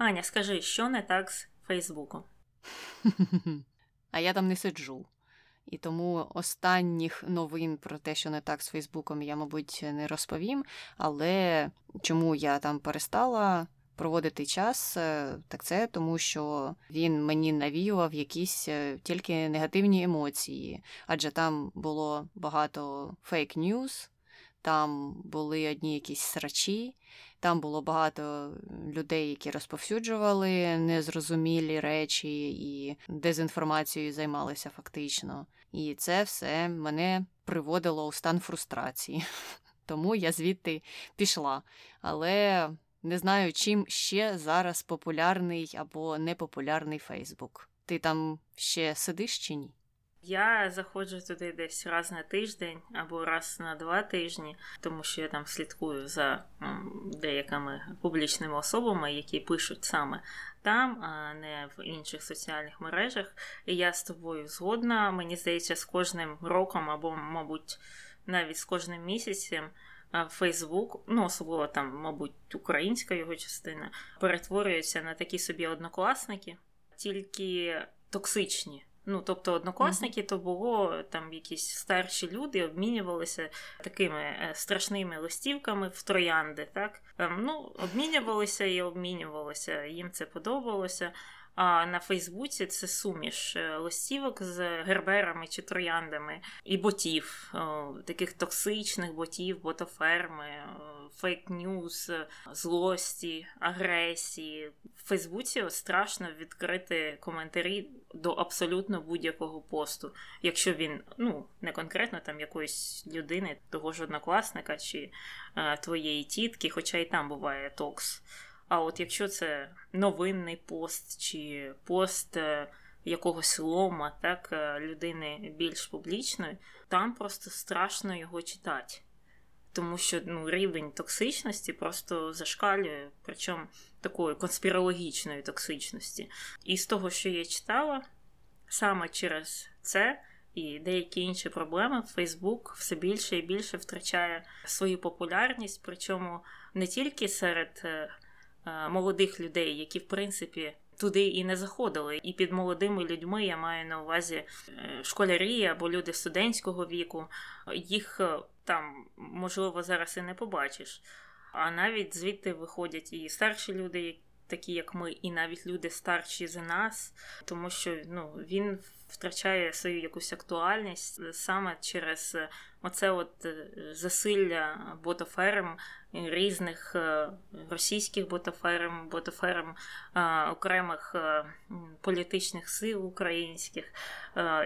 Аня, скажи, що не так з Фейсбуком? А я там не сиджу. І тому останніх новин про те, що не так з Фейсбуком, я, мабуть, не розповім. Але чому я там перестала проводити час, е, так це тому, що він мені навіював якісь е, тільки негативні емоції, адже там було багато фейк-ньюз, там були одні якісь срачі, там було багато людей, які розповсюджували незрозумілі речі і дезінформацією займалися фактично. І це все мене приводило у стан фрустрації. Тому я звідти пішла. Але не знаю, чим ще зараз популярний або непопулярний Фейсбук. Ти там ще сидиш чи ні? Я заходжу туди десь раз на тиждень або раз на два тижні, тому що я там слідкую за деякими публічними особами, які пишуть саме там, а не в інших соціальних мережах. І я з тобою згодна. Мені здається, з кожним роком або, мабуть, навіть з кожним місяцем. Фейсбук, ну особливо там, мабуть, українська його частина, перетворюється на такі собі однокласники, тільки токсичні. Ну, тобто, однокласники, mm-hmm. то було там якісь старші люди, обмінювалися такими е, страшними листівками в троянди. так? Ну, Обмінювалися і обмінювалися, їм це подобалося. А на Фейсбуці це суміш е, листівок з герберами чи трояндами і ботів, таких токсичних ботів, ботоферми, фейк-ньюс, злості, агресії. В Фейсбуці страшно відкрити коментарі до абсолютно будь-якого посту, якщо він ну не конкретно там якоїсь людини, того ж однокласника чи е, твоєї тітки, хоча і там буває токс. А от якщо це новинний пост чи пост е, якогось лома, так, е, людини більш публічної, там просто страшно його читати. Тому що ну, рівень токсичності просто зашкалює, причому такої конспірологічної токсичності. І з того, що я читала, саме через це і деякі інші проблеми, Фейсбук все більше і більше втрачає свою популярність, причому не тільки серед е, молодих людей, які в принципі. Туди і не заходили, і під молодими людьми я маю на увазі е, школярі або люди студентського віку. Їх е, там можливо зараз і не побачиш. А навіть звідти виходять і старші люди, такі як ми, і навіть люди старші за нас, тому що ну він втрачає свою якусь актуальність саме через оце от засилля ботоферм різних е, російських ботоферм, ботоферм е, окремих е, політичних сил українських,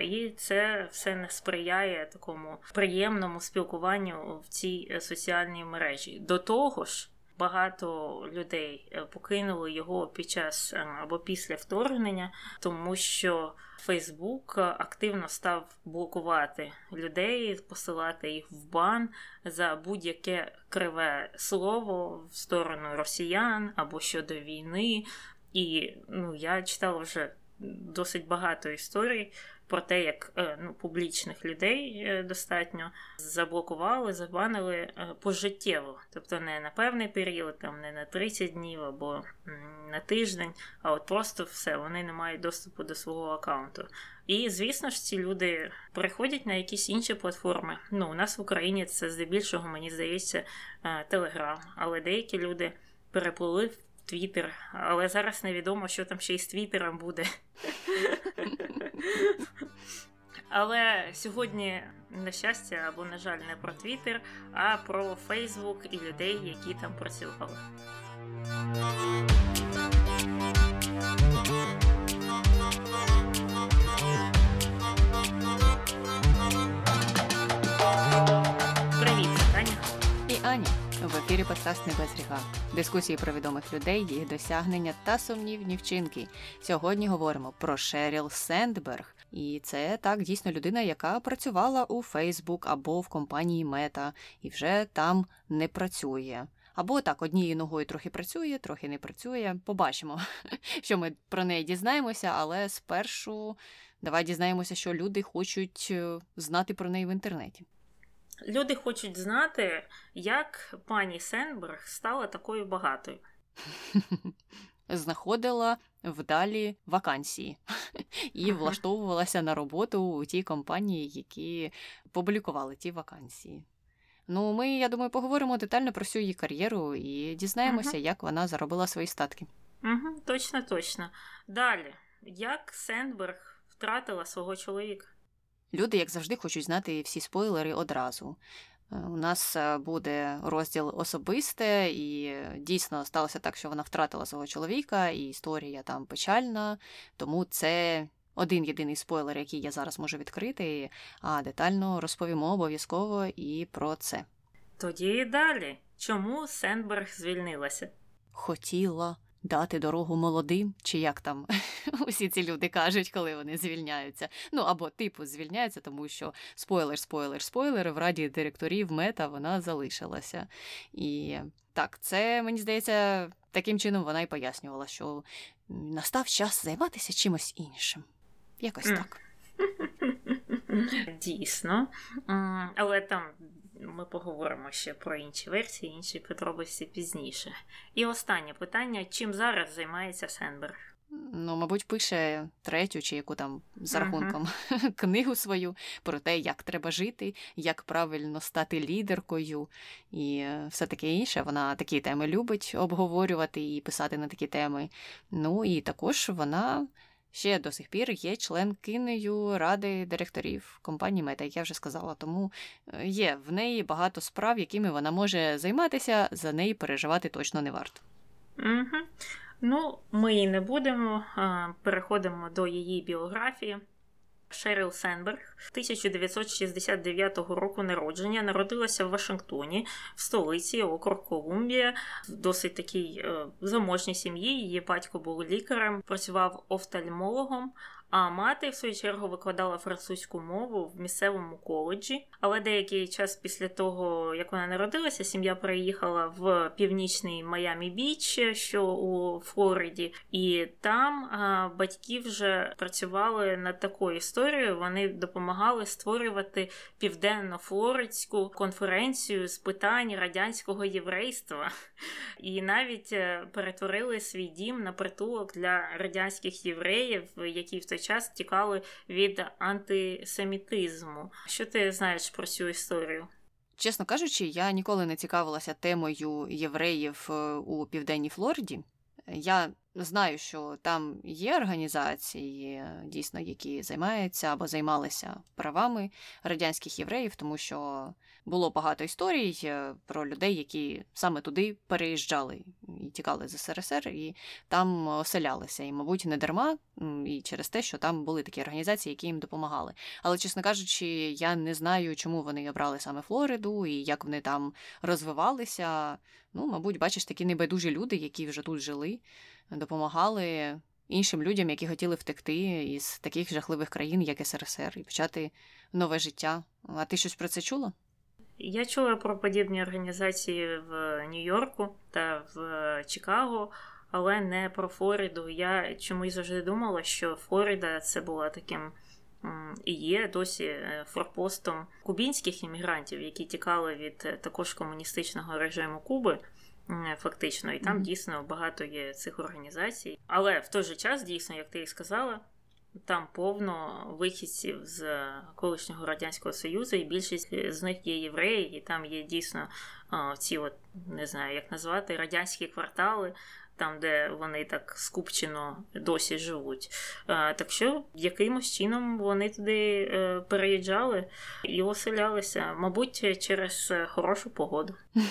і це все не сприяє такому приємному спілкуванню в цій соціальній мережі. До того ж. Багато людей покинули його під час або після вторгнення, тому що Фейсбук активно став блокувати людей, посилати їх в бан за будь-яке криве слово в сторону росіян або щодо війни. І ну, я читала вже досить багато історій про те, як е, ну, публічних людей е, достатньо заблокували, забанили е, пожиттєво, тобто не на певний період, там не на 30 днів або на тиждень, а от просто все, вони не мають доступу до свого аккаунту. І, звісно ж, ці люди переходять на якісь інші платформи. Ну, у нас в Україні це здебільшого, мені здається, Телеграм, але деякі люди переплили в Твіттер, але зараз невідомо, що там ще й з Твіттером буде. Але сьогодні, на щастя, або, на жаль, не про Твіттер, а про Фейсбук і людей, які там працювали. Ефірі подкаст «Не без гріха». Дискусії про відомих людей, їх досягнення та сумнівні вчинки. Сьогодні говоримо про Шеріл Сендберг. І це так дійсно людина, яка працювала у Фейсбук або в компанії Мета і вже там не працює. Або так, однією ногою трохи працює, трохи не працює. Побачимо, що ми про неї дізнаємося, але спершу давай дізнаємося, що люди хочуть е, знати про неї в інтернеті. Люди хочуть знати, як пані Сенберг стала такою багатою. знаходила вдалі вакансії і влаштовувалася на роботу у тій компанії, які публікували ті вакансії. Ну, ми, я думаю, поговоримо детально про всю її кар'єру і дізнаємося, як вона заробила свої статки. Угу, Точно, точно. Далі, як Сендберг втратила свого чоловіка? Люди, як завжди, хочуть знати всі спойлери одразу. Е, у нас е, буде розділ особисте, і дійсно сталося так, що вона втратила свого чоловіка, і історія там печальна. Тому це один єдиний спойлер, який я зараз можу відкрити, а детально розповімо обов'язково і про це. Тоді далі. Чому Сендберг звільнилася? Хотіла дати дорогу молодим, чи як там усі ці люди кажуть, коли вони звільняються. Ну або типу звільняються, тому що спойлер, спойлер, спойлер, в раді директорів мета вона залишилася. І так, це мені здається, таким чином вона й пояснювала, що настав час займатися чимось іншим. Якось так. Дійсно. Але там ми поговоримо ще про інші версії, інші подробиці пізніше. І останнє питання: чим зараз займається Сенберг? Ну, мабуть, пише третю чи яку там за рахунком uh-huh. книгу свою про те, як треба жити, як правильно стати лідеркою і е, все таке інше. Вона такі теми любить обговорювати і писати на такі теми. Ну і також вона ще до сих пір є членкинею ради директорів компанії Мета, як я вже сказала. Тому е, є в неї багато справ, якими вона може займатися, за неї переживати точно не варто. Угу. Ну, ми і не будемо. Переходимо до її біографії. Шеріл Сенберг 1969 року народження народилася в Вашингтоні, в столиці округ Колумбія, в досить такій е, заможній сім'ї. Її батько був лікарем, працював офтальмологом. А мати, в свою чергу, викладала французьку мову в місцевому коледжі. Але деякий час після того, як вона народилася, сім'я переїхала в північний Майамі Біч, що у Флориді, і там а, батьки вже працювали над такою історією. Вони допомагали створювати південно-флоридську конференцію з питань радянського єврейства, і навіть е, перетворили свій дім на притулок для радянських євреїв, які в той час тікали від антисемітизму. Що ти знаєш про цю історію? Чесно кажучи, я ніколи не цікавилася темою євреїв е, у південній Флориді. Я знаю, що там є організації, дійсно, які займаються або займалися правами радянських євреїв, тому що було багато історій е, про людей, які саме туди переїжджали і тікали з СРСР, і там оселялися. І, мабуть, не дарма, і через те, що там були такі організації, які їм допомагали. Але, чесно кажучи, я не знаю, чому вони обрали саме Флориду і як вони там розвивалися. Ну, мабуть, бачиш, такі небайдужі люди, які вже тут жили, допомагали. Іншим людям, які хотіли втекти із таких жахливих країн, як СРСР, і почати нове життя. А ти щось про це чула? Я чула про подібні організації в Нью-Йорку та в Чикаго, але не про Флориду. Я чомусь завжди думала, що Флорида це була таким і є досі е, форпостом кубінських іммігрантів, які тікали від також комуністичного режиму Куби. Фактично, і там mm-hmm. дійсно багато є цих організацій. Але в той же час, дійсно, як ти і сказала, там повно вихідців з колишнього радянського союзу, і більшість з них є євреї, і там є дійсно ці, от не знаю, як назвати радянські квартали. Там, де вони так скупчено досі живуть. Так що якимось чином вони туди е, переїжджали і оселялися, мабуть, через хорошу погоду.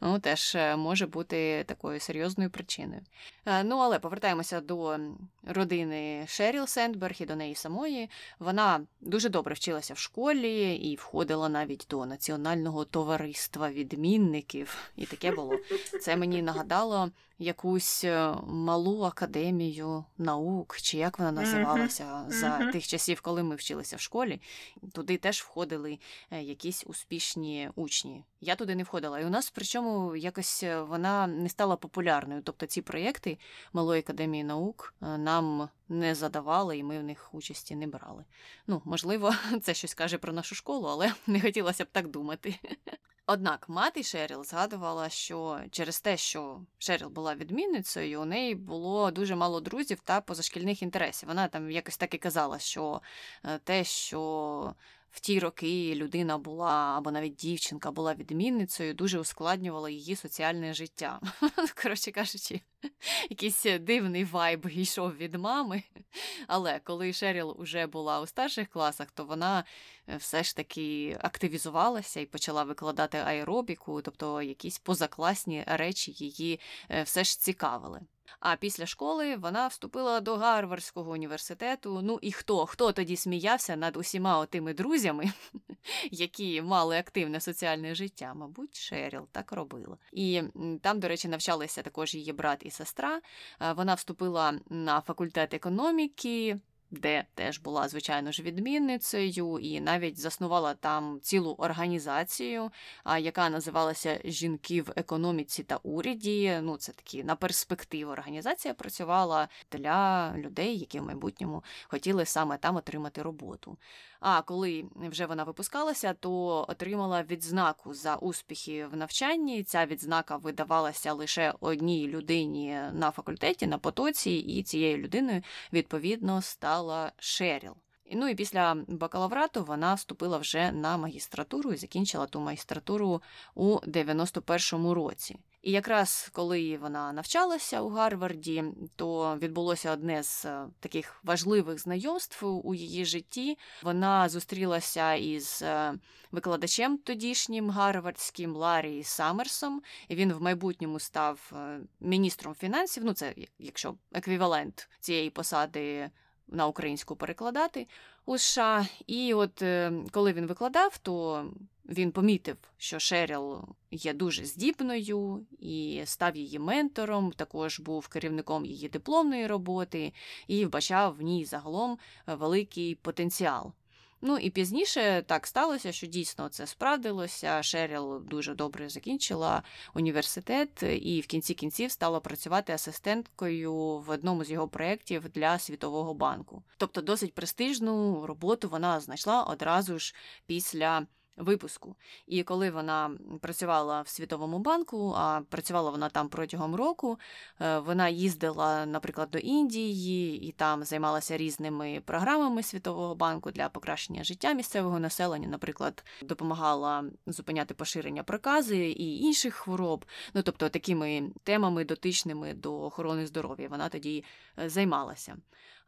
Ну, теж е, може бути такою серйозною причиною. Е, ну, але повертаємося до родини Шеріл Сендберг і до неї самої. Вона дуже добре вчилася в школі і входила навіть до національного товариства відмінників. І таке було. Це мені нагадало якусь е, малу академію наук, чи як вона називалася mm-hmm. за mm-hmm. тих часів, коли ми вчилися в школі. Туди теж входили якісь успішні учні. Я туди не входила. І у нас, причому, якось вона не стала популярною. Тобто ці проєкти Малої академії наук е, нам не задавали, і ми в них участі не брали. Ну, можливо, це щось каже про нашу школу, але не хотілося б так думати. Однак мати Шеріл згадувала, що через те, що Шеріл була відмінницею, у неї було дуже мало друзів та позашкільних інтересів. Вона там якось так і казала, що е, те, що в ті роки людина була або навіть дівчинка була відмінницею, дуже ускладнювала її соціальне життя. Коротше кажучи, якийсь дивний вайб йшов від мами. Але коли Шеріл уже була у старших класах, то вона е, все ж таки активізувалася і почала викладати аеробіку, тобто якісь позакласні речі її е, все ж цікавили. А після школи вона вступила до Гарвардського університету. Ну і хто Хто тоді сміявся над усіма отими друзями, які мали активне соціальне життя? Мабуть, Шеріл так робила. І там, до речі, навчалися також її брат і сестра. Вона вступила на факультет економіки де теж була, звичайно ж, відмінницею, і навіть заснувала там цілу організацію, яка називалася Жінки в економіці та уряді. Ну, це такі на перспективу організація працювала для людей, які в майбутньому хотіли саме там отримати роботу. А коли вже вона випускалася, то отримала відзнаку за успіхи в навчанні. Ця відзнака видавалася лише одній людині на факультеті, на потоці, і цією людиною відповідно стала Шеріл. Ну і після бакалаврату вона вступила вже на магістратуру і закінчила ту магістратуру у 91-му році. І якраз коли вона навчалася у Гарварді, то відбулося одне з е, таких важливих знайомств у її житті. Вона зустрілася із е, викладачем тодішнім гарвардським Ларі Саммерсом. І Він в майбутньому став е, міністром фінансів. Ну, це якщо еквівалент цієї посади на українську перекладати у США. І от коли він викладав, то він помітив, що Шеріл є дуже здібною і став її ментором, також був керівником її дипломної роботи і вбачав в ній загалом е, великий потенціал. Ну і пізніше так сталося, що дійсно це справдилося. Шеріл дуже добре закінчила університет і в кінці кінців стала працювати асистенткою в одному з його проєктів для Світового банку. Тобто досить престижну роботу вона знайшла одразу ж після випуску. І коли вона працювала в Світовому банку, а працювала вона там протягом року, е, вона їздила, наприклад, до Індії і там займалася різними програмами Світового банку для покращення життя місцевого населення, наприклад, допомагала зупиняти поширення прокази і інших хвороб, ну тобто такими темами дотичними до охорони здоров'я вона тоді е, займалася.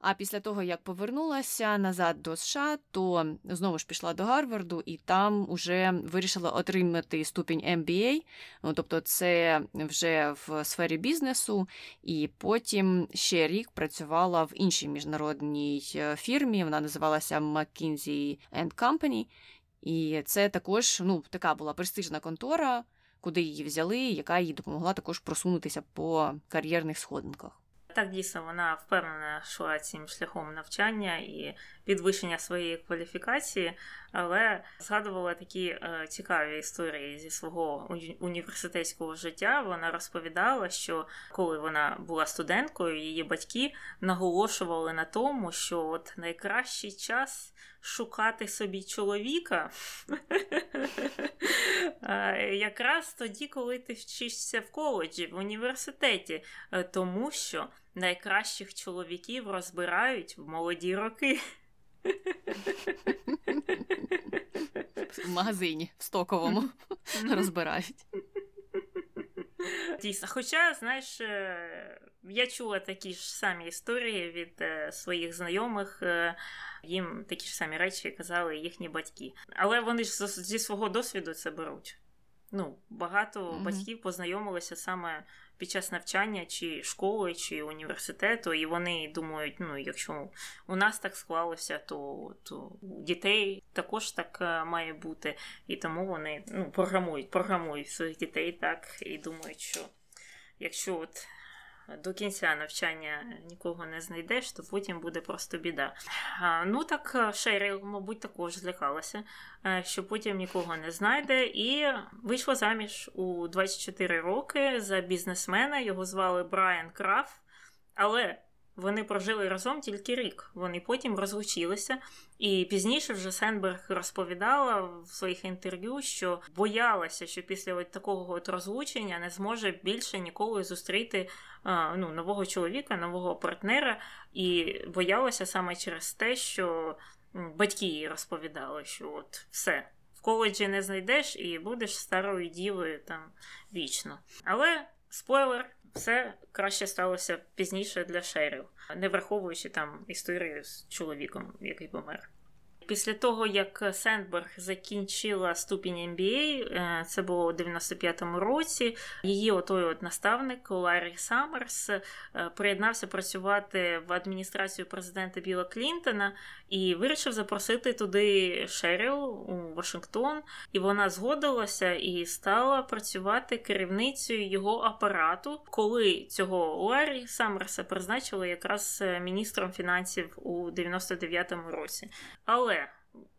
А після того, як повернулася назад до США, то знову ж пішла до Гарварду і там вже вирішила отримати ступінь MBA, ну, тобто це вже в сфері бізнесу, і потім ще рік працювала в іншій міжнародній е, фірмі. Вона називалася McKinsey Company. І це також ну, така була престижна контора, куди її взяли, яка їй допомогла також просунутися по кар'єрних сходинках. Так дійсно вона впевнена йшла цим шляхом навчання і підвищення своєї кваліфікації, але згадувала такі е, цікаві історії зі свого університетського життя. Вона розповідала, що коли вона була студенткою, її батьки наголошували на тому, що от найкращий час шукати собі чоловіка якраз тоді, коли ти вчишся в коледжі, в університеті, е, тому що найкращих чоловіків розбирають в молоді роки. В магазині в стоковому розбирають. Дійсно, хоча, знаєш, е, я чула такі ж самі історії від е, своїх знайомих, е, їм такі ж самі речі казали їхні батьки. Але вони ж зі свого досвіду це беруть. Ну, Багато mm-hmm. батьків познайомилися саме під час навчання чи школи, чи університету, і вони думають, ну якщо у нас так склалося, то то у дітей також так е, має бути. І тому вони ну, програмують, програмують своїх дітей так і думають, що якщо от до кінця навчання нікого не знайдеш, то потім буде просто біда. Ну так е, Шеріл, мабуть, також злякалася, е, що потім нікого не знайде, і вийшла заміж у 24 роки за бізнесмена. Його звали Брайан Краф. Але Вони прожили разом тільки рік. Вони потім розлучилися. І пізніше вже Сенберг розповідала в своїх інтерв'ю, що боялася, що після от такого от розлучення не зможе більше ніколи зустріти ну, нового чоловіка, нового партнера, і боялася саме через те, що батьки їй розповідали, що от все. в Коледжі не знайдеш і будеш старою дівою там вічно. Але спойлер, все краще сталося пізніше для шерів, не враховуючи там історію з чоловіком, який помер. Після того, як Сендберг закінчила ступінь MBA, е, це було у 95-му році, її отой от наставник Ларі Саммерс е, приєднався працювати в адміністрацію президента Біла Клінтона і вирішив запросити туди Шеріл у Вашингтон. І вона згодилася і стала працювати керівницею його апарату, коли цього Ларі Саммерса призначили якраз е, міністром фінансів у 99-му році. Але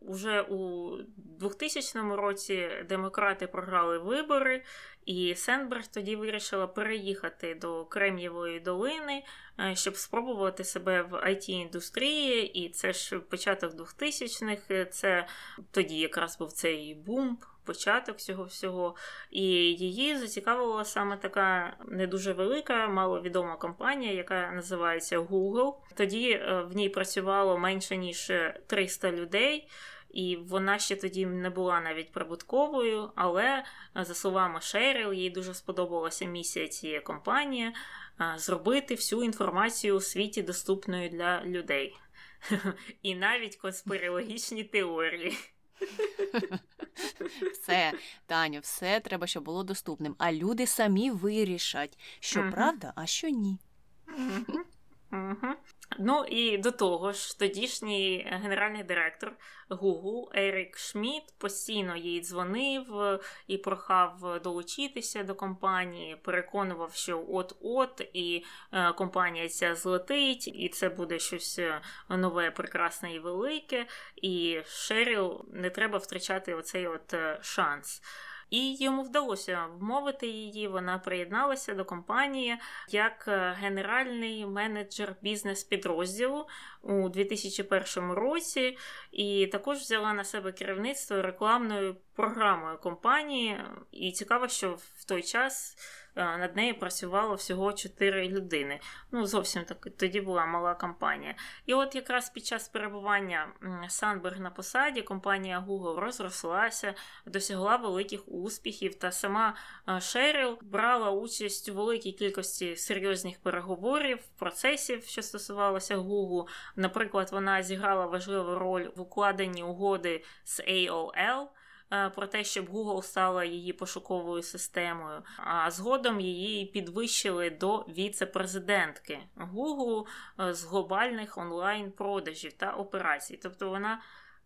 Уже у 2000 році демократи програли вибори, і Сенберг тоді вирішила переїхати до Крем'євої долини, е, щоб спробувати себе в it індустрії. І це ж початок 2000-х, Це тоді якраз був цей бум початок цього всього. І її зацікавила саме така не дуже велика, маловідома компанія, яка називається Google. Тоді е, в ній працювало менше ніж 300 людей. І вона ще тоді не була навіть прибутковою, але, е, за словами Шеріл, їй дуже сподобалася місія цієї компанії е, зробити всю інформацію у світі доступною для людей. І навіть конспірологічні теорії. Все, Таню, все треба, щоб було доступним. А люди самі вирішать, що правда, а що ні. Угу. Ну і до того ж, тодішній генеральний директор Google Ерік Шмідт постійно їй дзвонив е, і прохав долучитися до компанії, переконував, що от-от, і е, компанія ця злетить, і це буде щось е, нове, прекрасне і велике. І Шеріл не треба втрачати оцей от шанс. І йому вдалося вмовити її. Вона приєдналася до компанії як е, генеральний менеджер бізнес-підрозділу у 2001 році, і також взяла на себе керівництво рекламною програмою компанії. І цікаво, що в той час. Е, над нею працювало всього 4 людини. Ну, зовсім так тоді була мала компанія. І от якраз під час перебування Санберг на посаді компанія Google розрослася, досягла великих успіхів, та сама е, Шеріл брала участь у великій кількості серйозних переговорів, процесів, що стосувалося Google. Наприклад, вона зіграла важливу роль в укладенні угоди з AOL. Е, про те, щоб Google стала її пошуковою системою, а згодом її підвищили до віце-президентки Google е, з глобальних онлайн-продажів та операцій. Тобто вона.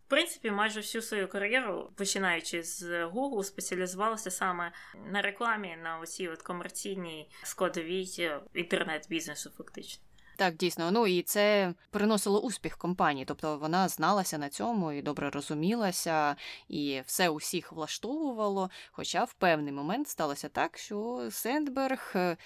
В принципі, майже всю свою кар'єру, починаючи з Google, спеціалізувалася саме на рекламі, на оцій от комерційній складовій е, інтернет-бізнесу, фактично. Так, дійсно, ну і це приносило успіх компанії, тобто вона зналася на цьому і добре розумілася, і все усіх влаштовувало. Хоча в певний момент сталося так, що Сендберг е,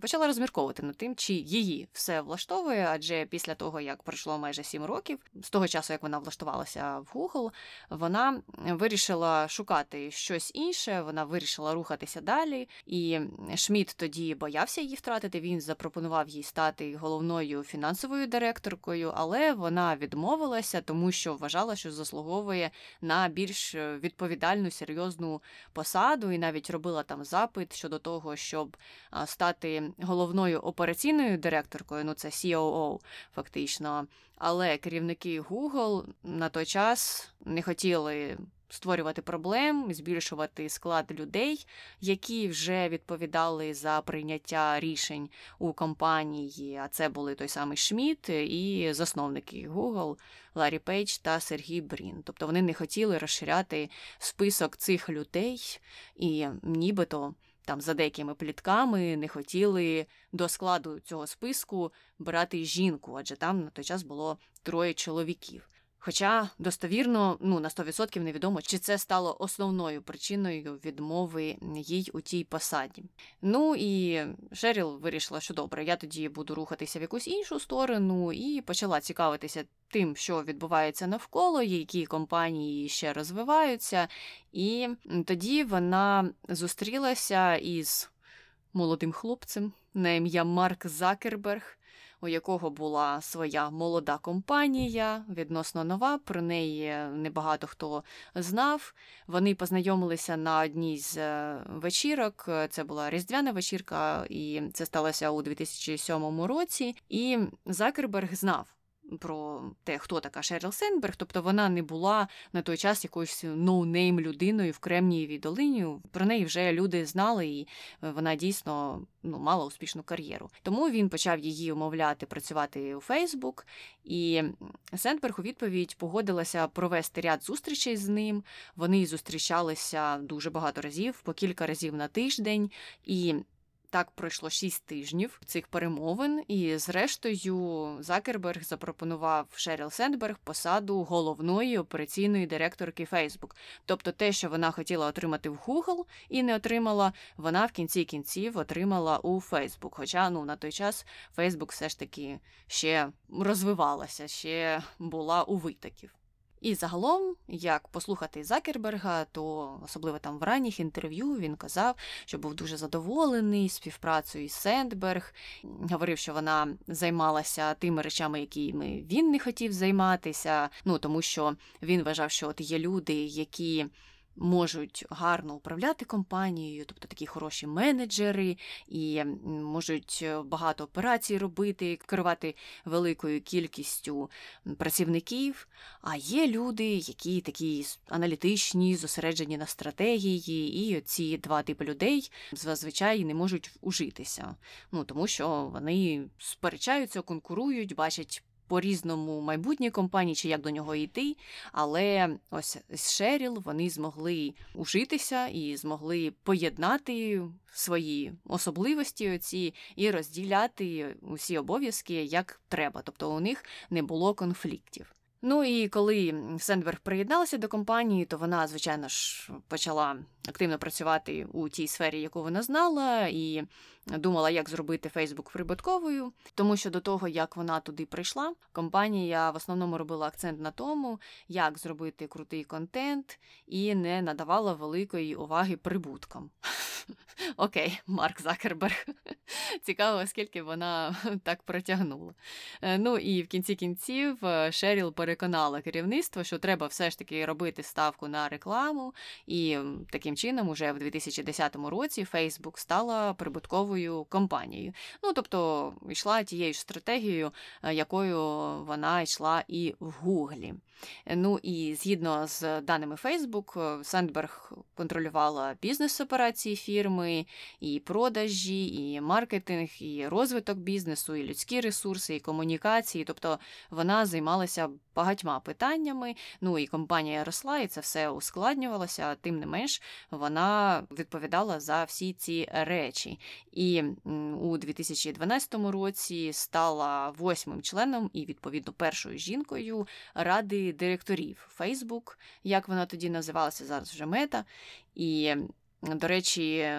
почала розмірковувати над тим, чи її все влаштовує, адже після того, як пройшло майже сім років, з того часу, як вона влаштувалася в Google, вона вирішила шукати щось інше, вона вирішила рухатися далі. І Шмідт тоді боявся її втратити. Він запропонував їй стати головною фінансовою директоркою, але вона відмовилася, тому що вважала, що заслуговує на більш відповідальну серйозну посаду, і навіть робила там запит щодо того, щоб стати головною операційною директоркою, ну це COO фактично. Але керівники Google на той час не хотіли. Створювати проблем, збільшувати склад людей, які вже відповідали за прийняття рішень у компанії. А це були той самий Шмідт і засновники Google Ларі Пейдж та Сергій Брін. Тобто вони не хотіли розширяти список цих людей, і нібито там за деякими плітками не хотіли до складу цього списку брати жінку, адже там на той час було троє чоловіків. Хоча достовірно, ну на 100% невідомо, чи це стало основною причиною відмови їй у тій посаді. Ну і Шеріл вирішила, що добре, я тоді буду рухатися в якусь іншу сторону, і почала цікавитися тим, що відбувається навколо, які компанії ще розвиваються. І тоді вона зустрілася із молодим хлопцем на ім'я Марк Закерберг у якого була своя молода компанія, відносно нова. Про неї небагато хто знав. Вони познайомилися на одній з е, вечірок. Це була різдвяна вечірка, і це сталося у 2007 році. І Закерберг знав про те, хто така Шеріл Сенберг, тобто вона не була на той час якоюсь ноунейм людиною в Кремнієвій долині. Про неї вже люди знали, і вона дійсно ну, мала успішну кар'єру. Тому він почав її умовляти працювати у Фейсбук, і Сендберг у відповідь погодилася провести ряд зустрічей з ним. Вони зустрічалися дуже багато разів, по кілька разів на тиждень. і так пройшло шість тижнів цих перемовин, і зрештою Закерберг запропонував Шеріл Сендберг посаду головної операційної директорки Фейсбук. Тобто те, що вона хотіла отримати в Google і не отримала, вона в кінці кінців отримала у Фейсбук. Хоча ну на той час Фейсбук все ж таки ще розвивалася, ще була у витоків. І загалом, як послухати Закерберга, то особливо там в ранніх інтерв'ю він казав, що був дуже задоволений співпрацею із Сендберг. Говорив, що вона займалася тими речами, якими він не хотів займатися. Ну тому що він вважав, що от є люди, які можуть гарно управляти компанією, тобто такі хороші менеджери, і можуть е, багато операцій робити, керувати великою кількістю працівників. А є люди, які такі аналітичні, зосереджені на стратегії, і ці два типи людей зазвичай не можуть ужитися. Ну тому що вони сперечаються, конкурують, бачать по-різному майбутнє компанії, чи як до нього йти. Але ось з Шеріл вони змогли ужитися і змогли поєднати свої особливості оці і розділяти усі обов'язки як треба. Тобто у них не було конфліктів. Ну і коли Сендберг приєдналася до компанії, то вона, звичайно ж, почала активно працювати у тій сфері, яку вона знала, і думала, як зробити Фейсбук прибутковою. Тому що до того, як вона туди прийшла, компанія в основному робила акцент на тому, як зробити крутий контент і не надавала великої уваги прибуткам. Окей, Марк Закерберг. Цікаво, скільки вона так протягнула. Е, ну і в кінці кінців Шеріл переконала керівництво, що треба все ж таки робити ставку на рекламу, і таким чином, уже в 2010 році Facebook стала прибутковою компанією. Ну тобто йшла тією ж стратегією, е, якою вона йшла і в Гуглі. Ну і згідно з даними Facebook, Сендберг контролювала бізнес-операції фірми, і продажі, і маркетинг, і розвиток бізнесу, і людські ресурси, і комунікації. Тобто вона займалася багатьма питаннями. Ну і компанія росла, і це все ускладнювалося. Тим не менш, вона відповідала за всі ці речі. І у 2012 році стала восьмим членом і, відповідно, першою жінкою ради директорів Facebook, як вона тоді називалася, зараз вже мета. І, до речі,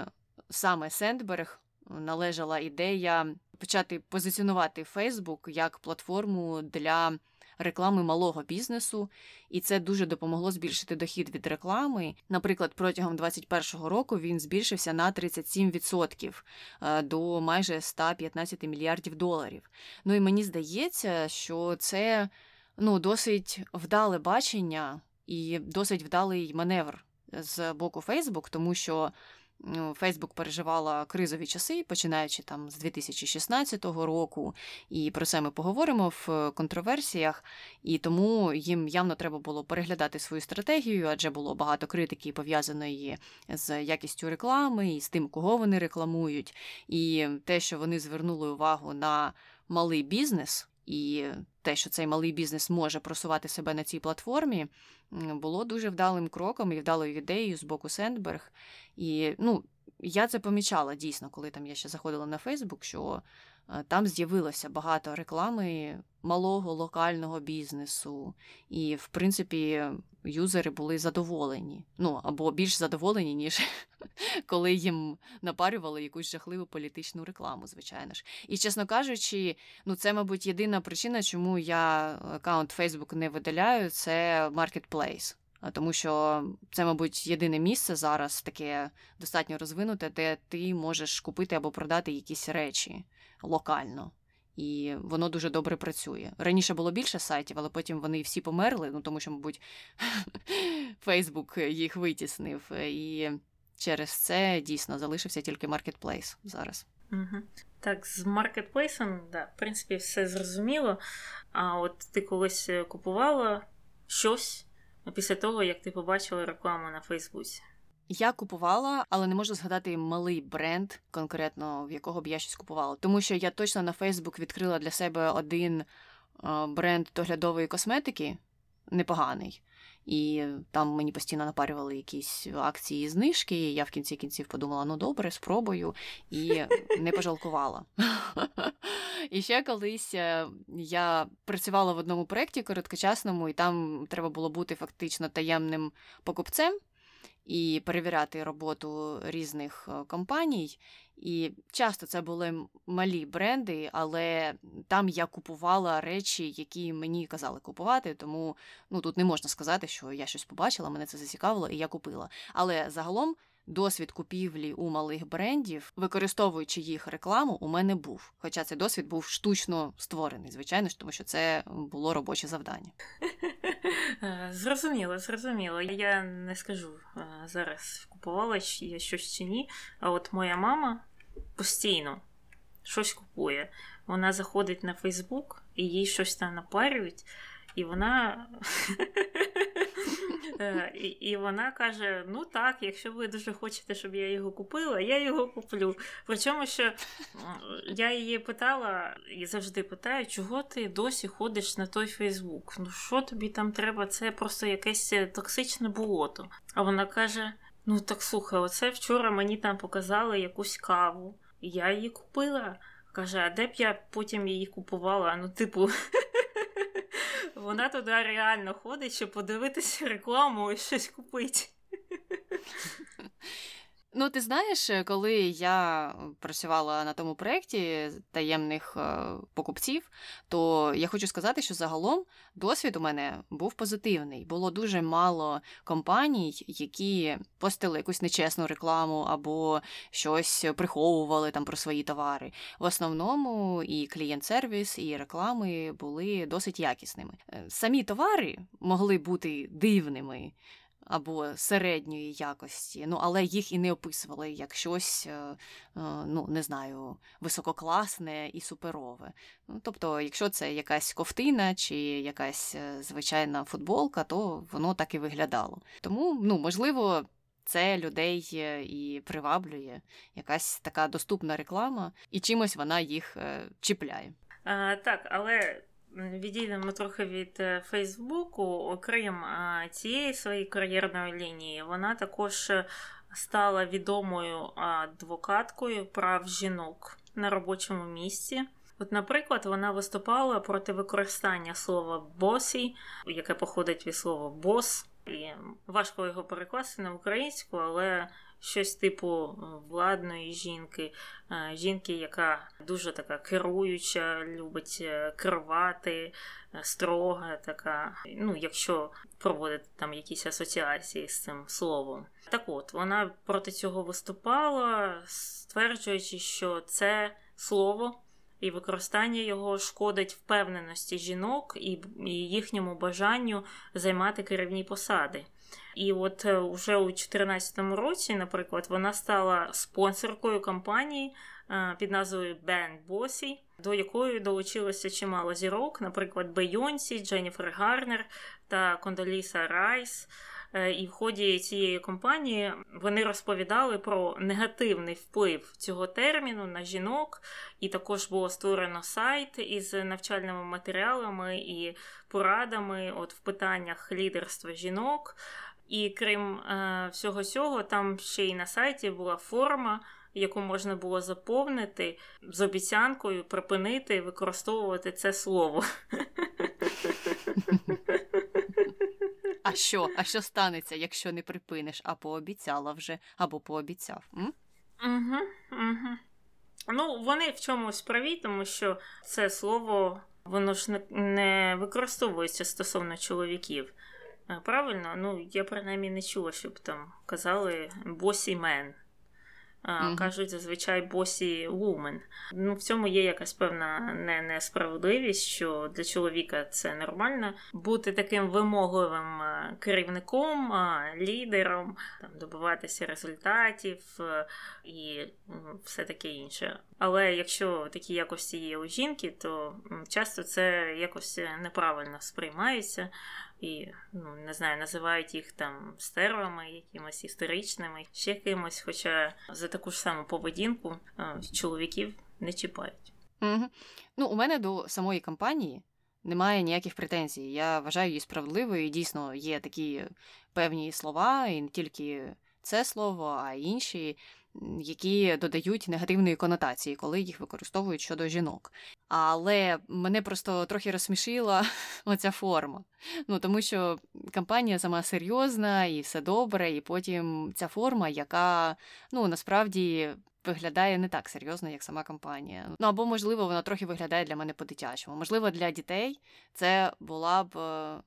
саме Сендберг належала ідея почати позиціонувати Facebook як платформу для реклами малого бізнесу, і це дуже допомогло збільшити дохід від реклами. Наприклад, протягом 2021 року він збільшився на 37% е, до майже 115 мільярдів доларів. Ну і мені здається, що це ну, досить вдале бачення і досить вдалий маневр з боку Facebook, тому що Фейсбук переживала кризові часи, починаючи там з 2016 року, і про це ми поговоримо в контроверсіях, і тому їм явно треба було переглядати свою стратегію, адже було багато критики пов'язаної з якістю реклами і з тим, кого вони рекламують, і те, що вони звернули увагу на малий бізнес. І те, що цей малий бізнес може просувати себе на цій платформі, було дуже вдалим кроком і вдалою ідеєю з боку Сендберг. І ну, я це помічала дійсно, коли там я ще заходила на Фейсбук, що е, там з'явилося багато реклами малого локального бізнесу, і, в принципі, юзери були задоволені. Ну або більш задоволені, ніж коли їм напарювали якусь жахливу політичну рекламу, звичайно ж. І чесно кажучи, ну це, мабуть, єдина причина, чому я аккаунт Facebook не видаляю, це Marketplace. Тому що це, мабуть, єдине місце зараз таке достатньо розвинуте, де ти можеш купити або продати якісь речі локально. І воно дуже добре працює. Раніше було більше сайтів, але потім вони всі померли, ну тому що, мабуть, Фейсбук їх витіснив. І через це дійсно залишився тільки маркетплейс зараз. Так, з маркетплейсом, да, в принципі, все зрозуміло. А от ти колись купувала щось після того, як ти побачила рекламу на Фейсбуці? Я купувала, але не можу згадати малий бренд, конкретно в якого б я щось купувала. Тому що я точно на Фейсбук відкрила для себе один бренд доглядової косметики непоганий. І там мені постійно напарювали якісь акції і знижки. І я в кінці кінців подумала: ну добре, спробую, і не пожалкувала. І ще колись е, я працювала в одному проєкті короткочасному, і там треба було бути фактично таємним покупцем і перевіряти роботу різних е, компаній. І часто це були малі бренди, але там я купувала речі, які мені казали купувати. Тому ну тут не можна сказати, що я щось побачила, мене це зацікавило, і я купила. Але загалом досвід купівлі у малих брендів, використовуючи їх рекламу, у мене був. Хоча цей досвід був штучно створений, звичайно ж, тому що це було робоче завдання. Е, зрозуміло, зрозуміло. Я не скажу е, зараз, купувала я щось чи ні. А от моя мама постійно щось купує. Вона заходить на Фейсбук і їй щось там напарюють, і вона і і вона каже: ну так, якщо ви дуже хочете, щоб я його купила, я його куплю. Причому, що я її питала і завжди питаю, чого ти досі ходиш на той Фейсбук? Ну що тобі там треба? Це просто якесь токсичне болото. А вона каже: Ну так слухай, оце вчора мені там показали якусь каву, і я її купила. Каже, а де б я потім її купувала? Ну, типу, вона туди реально ходить, щоб подивитися рекламу і щось купити. Ну, ти знаєш, е, коли я працювала на тому проєкті таємних е, покупців, то я хочу сказати, що загалом досвід у мене був позитивний. Було дуже мало компаній, які постили якусь нечесну рекламу або щось приховували там про свої товари. В основному і клієнт-сервіс, і реклами були досить якісними. Е, самі товари могли бути дивними або середньої якості, ну але їх і не описували як щось, е, е, ну не знаю, висококласне і суперове. Ну, Тобто, якщо це якась ковтина чи якась е, звичайна футболка, то воно так і виглядало. Тому, ну, можливо. Це людей і приваблює якась така доступна реклама, і чимось вона їх чіпляє. А, Так, але відійдемо трохи від е, Фейсбуку, окрім цієї своєї кар'єрної лінії, вона також е, стала відомою адвокаткою прав жінок на робочому місці. От, наприклад, вона виступала проти використання слова босі, яке походить від слова бос. І важко його перекласти на українську, але щось типу е, владної жінки, е, жінки, яка дуже така керуюча, любить е, керувати, строга така. Ну, якщо проводити там якісь асоціації з цим словом. Так от вона проти цього виступала, стверджуючи, що це слово. І використання його шкодить впевненості жінок і їхньому бажанню займати керівні посади. І от уже у 2014 році, наприклад, вона стала спонсоркою кампанії під назвою Band Bossy, до якої долучилося чимало зірок, наприклад, Бейонсі, Дженніфер Гарнер та Кондоліса Райс. Е, і в ході цієї кампанії вони розповідали про негативний вплив цього терміну на жінок, і також було створено сайт із навчальними матеріалами і порадами от в питаннях лідерства жінок. І крім е, всього цього, там ще й на сайті була форма, яку можна було заповнити з обіцянкою припинити використовувати це слово. А що? А що станеться, якщо не припиниш, а пообіцяла вже або пообіцяв? М? Угу, угу. Ну, вони в чомусь праві, тому що це слово воно ж не, використовується стосовно чоловіків. Е, правильно? Ну, я принаймні не чула, щоб там казали босі мен. Mm-hmm. Кажуть зазвичай босі вумен. Ну, в цьому є якась певна не- несправедливість, що для чоловіка це нормально бути таким вимогливим керівником, лідером, там добиватися результатів е, і все таке інше. Але якщо такі якості є у жінки, то часто це якось неправильно сприймається і ну не знаю, називають їх там стервами, якимось історичними, ще кимось. Хоча за таку ж саму поведінку чоловіків не чіпають. Угу. Ну, у мене до самої кампанії. Немає ніяких претензій. Я вважаю її справедливою. і Дійсно, є такі певні слова, і не тільки це слово, а й інші, які додають негативної конотації, коли їх використовують щодо жінок. Але мене просто трохи розсмішила оця форма. Ну тому що кампанія сама серйозна і все добре, і потім ця форма, яка ну насправді. Виглядає не так серйозно, як сама кампанія. Ну або, можливо, вона трохи виглядає для мене по-дитячому. Можливо, для дітей це була б е,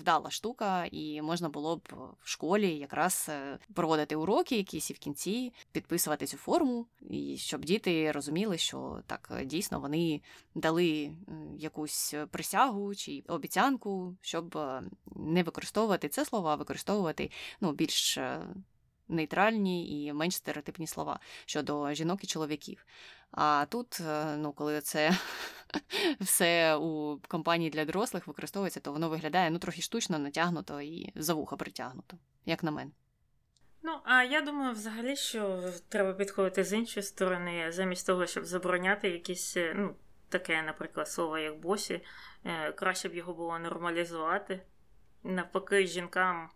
вдала штука, і можна було б в школі якраз е, проводити уроки, якісь і в кінці підписувати цю форму, і щоб діти розуміли, що так е, дійсно вони дали якусь присягу чи обіцянку, щоб не використовувати це слово, а використовувати ну, більш. Нейтральні і менш стереотипні слова щодо жінок і чоловіків. А тут, е, ну, коли це все у компанії для дорослих використовується, то воно виглядає ну, трохи штучно, натягнуто і за вуха притягнуто, як на мене. Ну, а я думаю, взагалі, що треба підходити з іншої сторони, замість того, щоб забороняти якісь, е, ну, таке, наприклад, слово, як босі, е, краще б його було нормалізувати. Навпаки, жінкам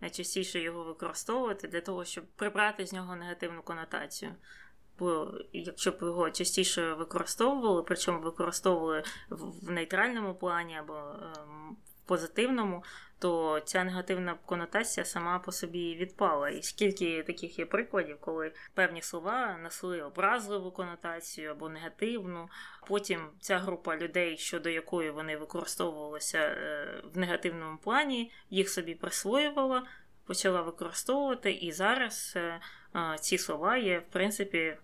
найчастіше його використовувати для того, щоб прибрати з нього негативну конотацію. Бо якщо б його частіше використовували, причому використовували в нейтральному плані або ем, в позитивному, то ця негативна конотація сама по собі відпала. І скільки таких є прикладів, коли певні слова несли образливу конотацію або негативну. Потім ця група людей, щодо якої вони використовувалися е, в негативному плані, їх собі присвоювала, почала використовувати, і зараз е, ці слова є, в принципі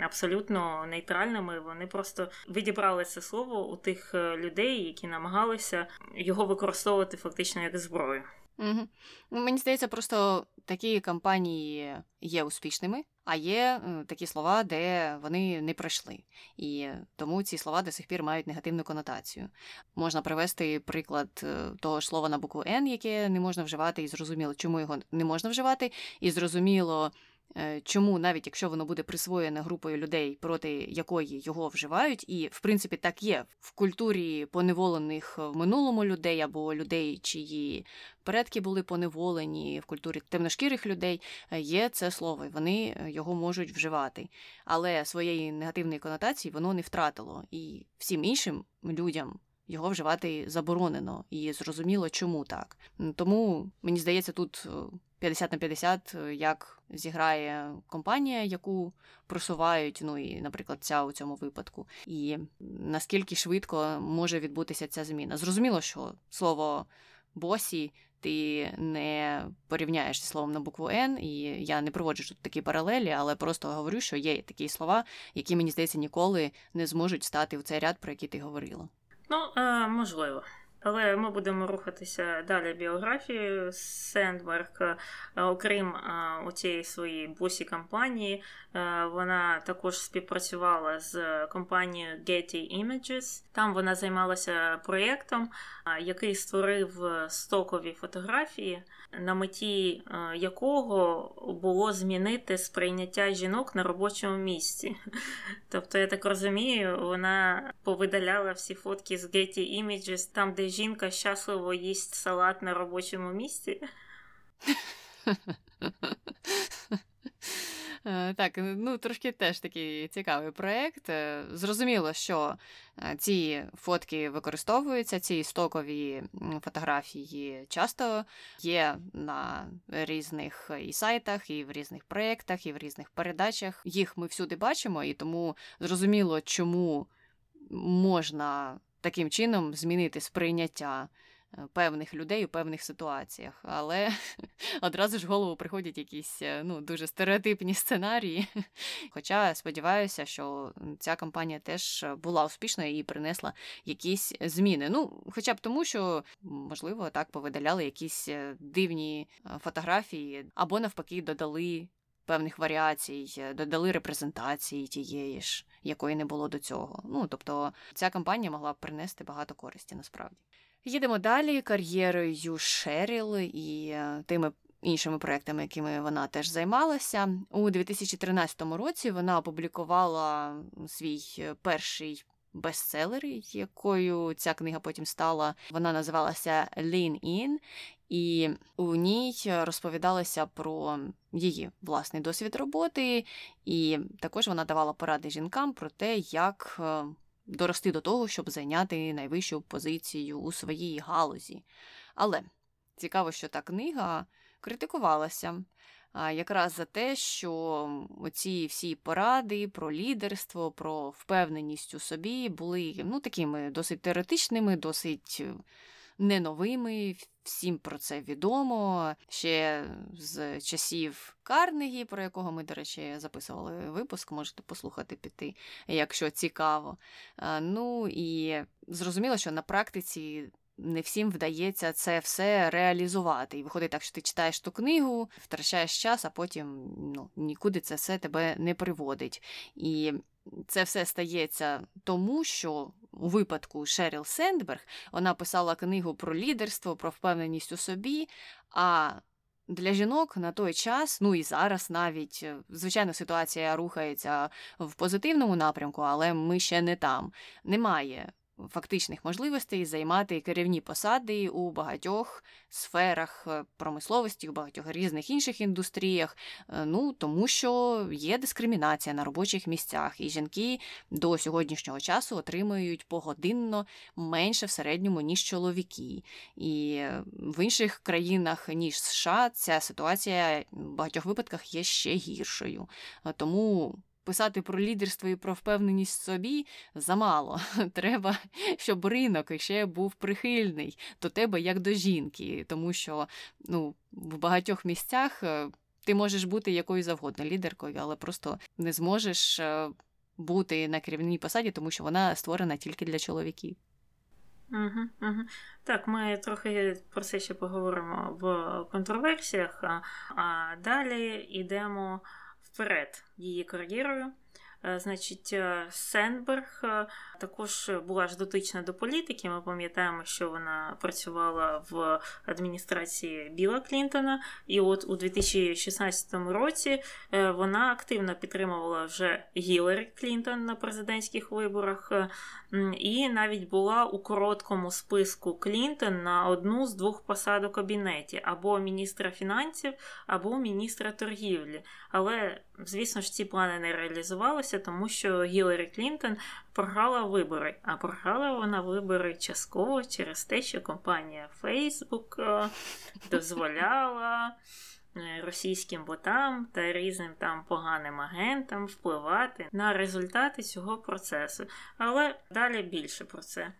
абсолютно нейтральними. Вони просто відібрали це слово у тих е, людей, які намагалися його використовувати фактично як зброю. Угу. Мені здається, просто такі кампанії є успішними, а є е, такі слова, де вони не пройшли. І тому ці слова до сих пір мають негативну конотацію. Можна привести приклад е, того ж слова на букву Н, яке не можна вживати, і зрозуміло, чому його не можна вживати, і зрозуміло. Е, чому навіть якщо воно буде присвоєне групою людей, проти якої його вживають, і в принципі так є в культурі поневолених в минулому людей або людей, чиї предки були поневолені, в культурі темношкірих людей е, є це слово, і вони його можуть вживати. Але своєї негативної конотації воно не втратило, і всім іншим людям. Його вживати заборонено і зрозуміло, чому так. Тому мені здається, тут 50 на 50, е, як зіграє компанія, яку просувають, ну і, наприклад, ця у цьому випадку, і наскільки швидко може відбутися ця зміна. Зрозуміло, що слово босі. Ти не порівняєш зі словом на букву Н, і я не проводжу тут такі паралелі, але просто говорю, що є такі слова, які мені здається ніколи не зможуть стати в цей ряд, про який ти говорила. Ну, е, можливо. Але ми будемо рухатися далі біографією Сендберг. Е, окрім у цієї своєї босі кампанії, е, вона також співпрацювала з компанією Getty Images. Там вона займалася проєктом, який створив стокові фотографії, на меті якого було змінити сприйняття жінок на робочому місці. Тобто, я так розумію, вона повидаляла всі фотки з Getty Images, там, де жінка щасливо їсть салат на робочому місці. Е, так, ну трошки теж такий цікавий проєкт. Е, зрозуміло, що е, ці фотки використовуються, ці стокові фотографії часто є на різних і сайтах, і в різних проєктах, і в різних передачах. Їх ми всюди бачимо, і тому зрозуміло, чому можна таким чином змінити сприйняття певних людей у певних ситуаціях. Але одразу ж в голову приходять якісь е, ну, дуже стереотипні сценарії. Хоча сподіваюся, що ця кампанія теж була успішною і принесла якісь зміни. Ну, хоча б тому, що, можливо, так повидаляли якісь е, дивні фотографії, або навпаки додали. Певних варіацій, додали репрезентації тієї ж, якої не було до цього. Ну тобто ця кампанія могла б принести багато користі насправді. Їдемо далі кар'єрою Шеріл і е, тими іншими проектами, якими вона теж займалася. У 2013 році вона опублікувала свій е, перший бестселер, якою ця книга потім стала. Вона називалася Lean In, і у ній розповідалося про її власний досвід роботи, і також вона давала поради жінкам про те, як е, дорости до того, щоб зайняти найвищу позицію у своїй галузі. Але цікаво, що та книга критикувалася. Якраз за те, що ці всі поради про лідерство, про впевненість у собі були ну, такими досить теоретичними, досить не новими, всім про це відомо. Ще з часів Карнегі, про якого ми, до речі, записували випуск, можете послухати піти, якщо цікаво. Ну і зрозуміло, що на практиці. Не всім вдається це все реалізувати. І виходить так, що ти читаєш ту книгу, втрачаєш час, а потім ну, нікуди це все тебе не приводить. І це все стається тому, що у випадку Шеріл Сендберг вона писала книгу про лідерство, про впевненість у собі. а для жінок на той час, ну і зараз навіть, е, звичайно, ситуація рухається в позитивному напрямку, але ми ще не там. Немає фактичних можливостей займати керівні посади у багатьох сферах е, промисловості, у багатьох різних інших індустріях. Е, ну тому що є дискримінація на робочих місцях, і жінки до сьогоднішнього часу отримують погодинно менше в середньому ніж чоловіки. І в інших країнах ніж США ця ситуація в багатьох випадках є ще гіршою. Е, тому писати про лідерство і про впевненість в собі замало. Треба, щоб ринок ще був прихильний до тебе як до жінки, тому що ну, в багатьох місцях е, ти можеш бути якою завгодно лідеркою, але просто не зможеш е, бути на керівній посаді, тому що вона створена тільки для чоловіків. Угу, угу. Так, ми трохи про це ще поговоримо в контроверсіях, а далі йдемо вперед її кар'єрою. Е, значить, е, Сенберг е, також була ж дотична до політики. Ми пам'ятаємо, що вона працювала в адміністрації Біла Клінтона, і от у 2016 році вона активно підтримувала вже Гіларі Клінтон на президентських виборах, і навіть була у короткому списку Клінтон на одну з двох посад у кабінеті або міністра фінансів, або міністра торгівлі. Але, звісно ж, ці плани не реалізувалися, тому що Гіларі Клінтон програла вибори. А програла вона вибори частково через те, що компанія Facebook е, дозволяла. Е, російським ботам та різним там поганим агентам впливати на результати цього процесу. Але далі більше про це.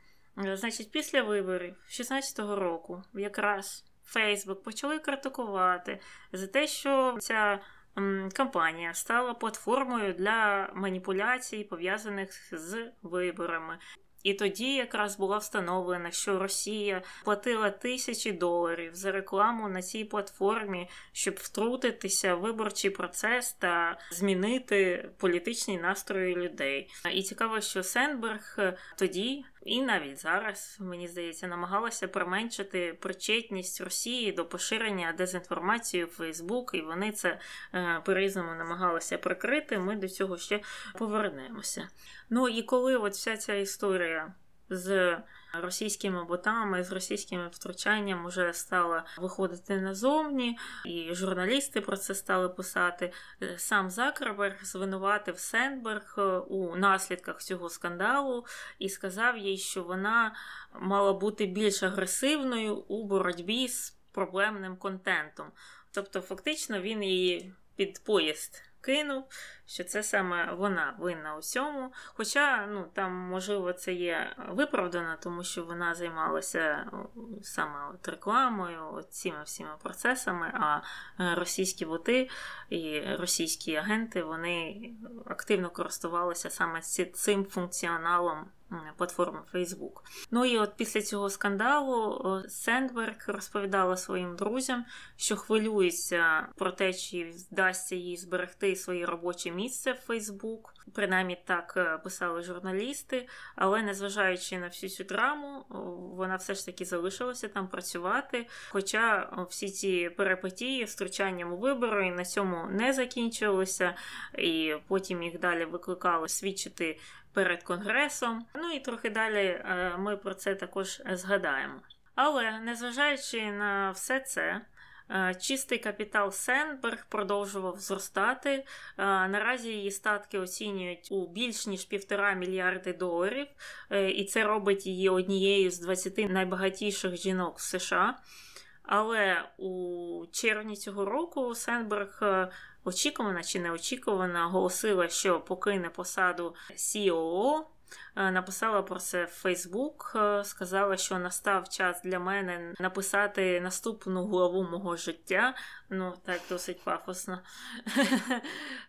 Е, значить, після виборів 2016 року якраз Фейсбук почали критикувати за те, що ця кампанія стала платформою для маніпуляцій, пов'язаних з виборами. І тоді якраз була встановлена, що Росія платила тисячі доларів за рекламу на цій платформі, щоб втрутитися в виборчий процес та змінити політичні настрої людей. І цікаво, що Сенберг тоді і навіть зараз, мені здається, намагалася применшити причетність Росії до поширення дезінформації в Фейсбук, і вони це е, по-різному намагалися прикрити. Ми до цього ще повернемося. Ну і коли от вся ця історія з російськими ботами, з російськими втручанням вже стала виходити назовні, і журналісти про це стали писати. Сам Закерберг звинуватив Сендберг у наслідках цього скандалу і сказав їй, що вона мала бути більш агресивною у боротьбі з проблемним контентом. Тобто, фактично, він її під поїзд кинув, що це саме вона винна усьому. Хоча ну, там, можливо, це є виправдано, тому що вона займалася саме от рекламою, цими всіма процесами, а е, російські боти і російські агенти вони активно користувалися саме цим функціоналом платформи Facebook. Ну і от після цього скандалу Сендберг розповідала своїм друзям, що хвилюється про те, чи вдасться їй зберегти своє робоче місце в Facebook. Принаймні так е, писали журналісти, але незважаючи на всю цю драму, вона все ж таки залишилася там працювати. Хоча всі ці перипетії втручанням у вибори на цьому не закінчилися, і потім їх далі викликали свідчити перед конгресом. Ну і трохи далі е, ми про це також згадаємо. Але незважаючи на все це. Е, чистий капітал Сенберг продовжував зростати. Е, наразі її статки оцінюють у більш ніж півтора мільярди доларів, і це робить її однією з 20 найбагатіших жінок в США. Але у червні цього року Сенберг очікувана чи неочікувана оголосила, що покине посаду COO Е, написала про це в Фейсбук, е, сказала, що настав час для мене написати наступну главу мого життя. Ну, так досить пафосно.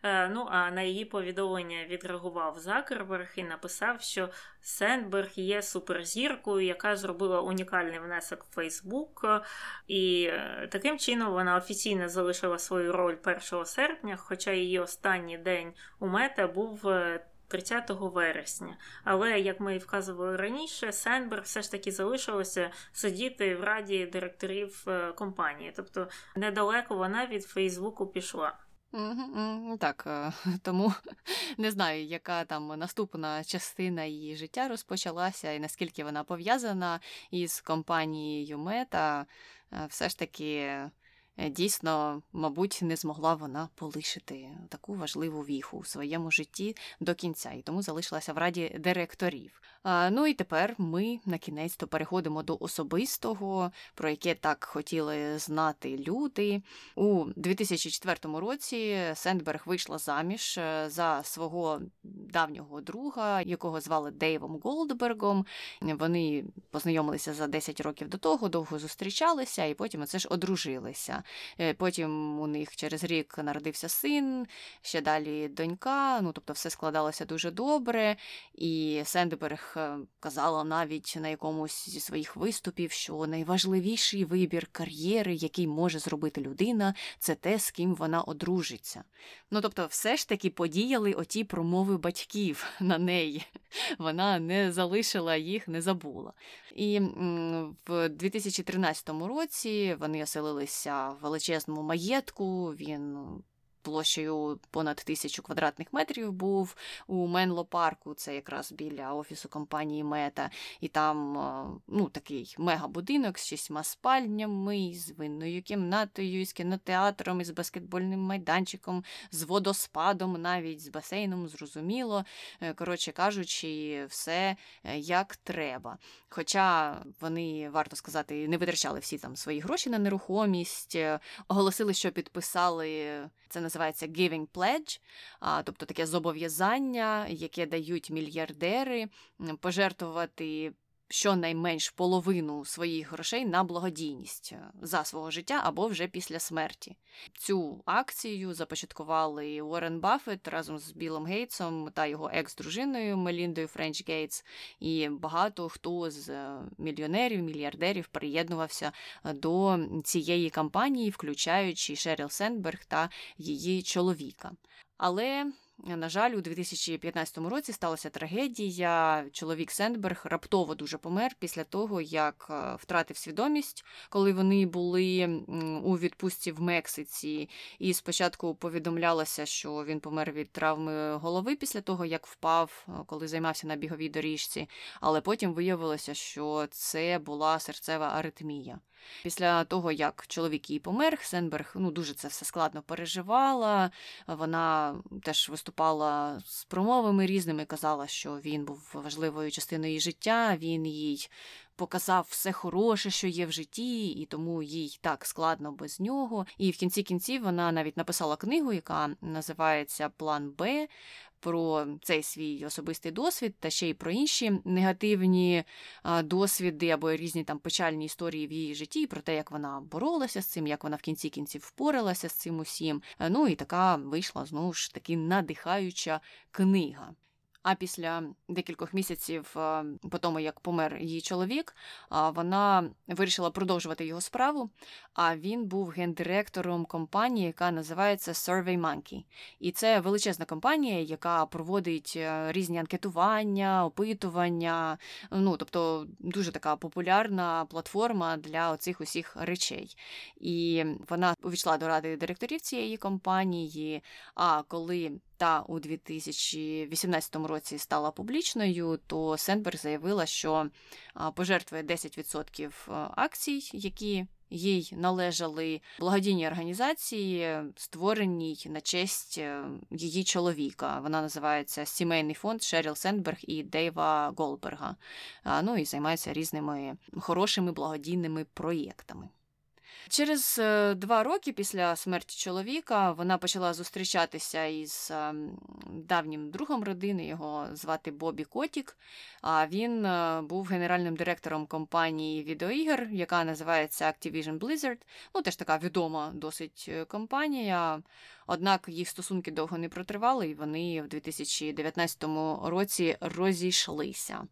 Е, ну, а на її повідомлення відреагував Закерберг і написав, що Сендберг є суперзіркою, яка зробила унікальний внесок в Фейсбук. І таким чином вона офіційно залишила свою роль 1 серпня, хоча її останній день у мета був. 30 вересня. Але, як ми і вказували раніше, Сенберг все ж таки залишилося сидіти в раді директорів е, компанії. Тобто недалеко вона від Фейсбуку пішла. Так, е, тому не знаю, яка там наступна частина її життя розпочалася, і наскільки вона пов'язана із компанією Мета. Все ж таки дійсно, мабуть, не змогла вона полишити таку важливу віху у своєму житті до кінця, і тому залишилася в раді директорів. А, Ну і тепер ми на кінець то переходимо до особистого, про яке так хотіли знати люди. У 2004 році Сендберг вийшла заміж е, за свого давнього друга, якого звали Дейвом Голдбергом. Вони познайомилися за 10 років до того, довго зустрічалися, і потім оце ж одружилися. Е, потім у них через рік народився син, ще далі донька. Ну тобто, все складалося дуже добре. І Сендберг е, казала навіть на якомусь зі своїх виступів, що найважливіший вибір кар'єри, який може зробити людина, це те, з ким вона одружиться. Ну тобто, все ж таки подіяли оті промови батьків на неї. Вона не залишила їх, не забула. І в 2013 році вони оселилися величезному маєтку. Він площею понад тисячу квадратних метрів був у Менло парку, це якраз біля офісу компанії Мета, і там ну, такий мегабудинок з шістьма спальнями, з винною кімнатою, з кінотеатром, із баскетбольним майданчиком, з водоспадом, навіть з басейном, зрозуміло. Е, коротше кажучи, все е, як треба. Хоча вони, варто сказати, не витрачали всі там свої гроші на нерухомість, е, оголосили, що підписали це називається Giving Pledge, тобто таке зобов'язання, яке дають мільярдери пожертвувати щонайменш половину своїх грошей на благодійність е, за свого життя або вже після смерті. Цю акцію започаткували Уоррен Баффет разом з Білом Гейтсом та його екс-дружиною Меліндою Френч Гейтс, і багато хто з е, мільйонерів, мільярдерів приєднувався е, до цієї кампанії, включаючи Шеріл Сенберг та її чоловіка. Але на жаль, у 2015 році сталася трагедія. Чоловік Сендберг раптово дуже помер після того, як е, втратив свідомість, коли вони були у відпустці в Мексиці. І спочатку повідомлялося, що він помер від травми голови після того, як впав, е, коли займався на біговій доріжці. Але потім виявилося, що це була серцева аритмія. Після того, як чоловік її помер, Сенберг ну, дуже це все складно переживала. Вона теж виступала з промовами різними, казала, що він був важливою частиною її життя, він їй показав все хороше, що є в житті, і тому їй так складно без нього. І в кінці кінців вона навіть написала книгу, яка називається План Б про цей свій особистий досвід, та ще й про інші негативні досвіди або різні там печальні історії в її житті, про те, як вона боролася з цим, як вона в кінці кінців впоралася з цим усім. Ну і така вийшла знову ж таки надихаюча книга. А після декількох місяців е, по тому, як помер її чоловік, вона вирішила продовжувати його справу. А він був гендиректором компанії, яка називається Survey Monkey. І це величезна компанія, яка проводить е, різні анкетування, опитування. Ну тобто дуже така популярна платформа для оцих усіх речей. І вона увійшла до ради директорів цієї компанії. А коли та у 2018 році стала публічною, то Сенберг заявила, що пожертвує 10% акцій, які їй належали благодійній організації, створеній на честь е, її чоловіка. Вона називається Сімейний фонд Шеріл Сенберг і Дейва Голберга. Ну і займається різними хорошими благодійними проєктами. Через е, два роки після смерті чоловіка вона почала зустрічатися із ем, давнім другом родини, його звати Бобі Котік. А він е, був генеральним директором компанії відеоігр, яка називається Activision Blizzard. Ну, теж така відома досить е, компанія. Однак їх стосунки довго не протривали, і вони в 2019 році розійшлися.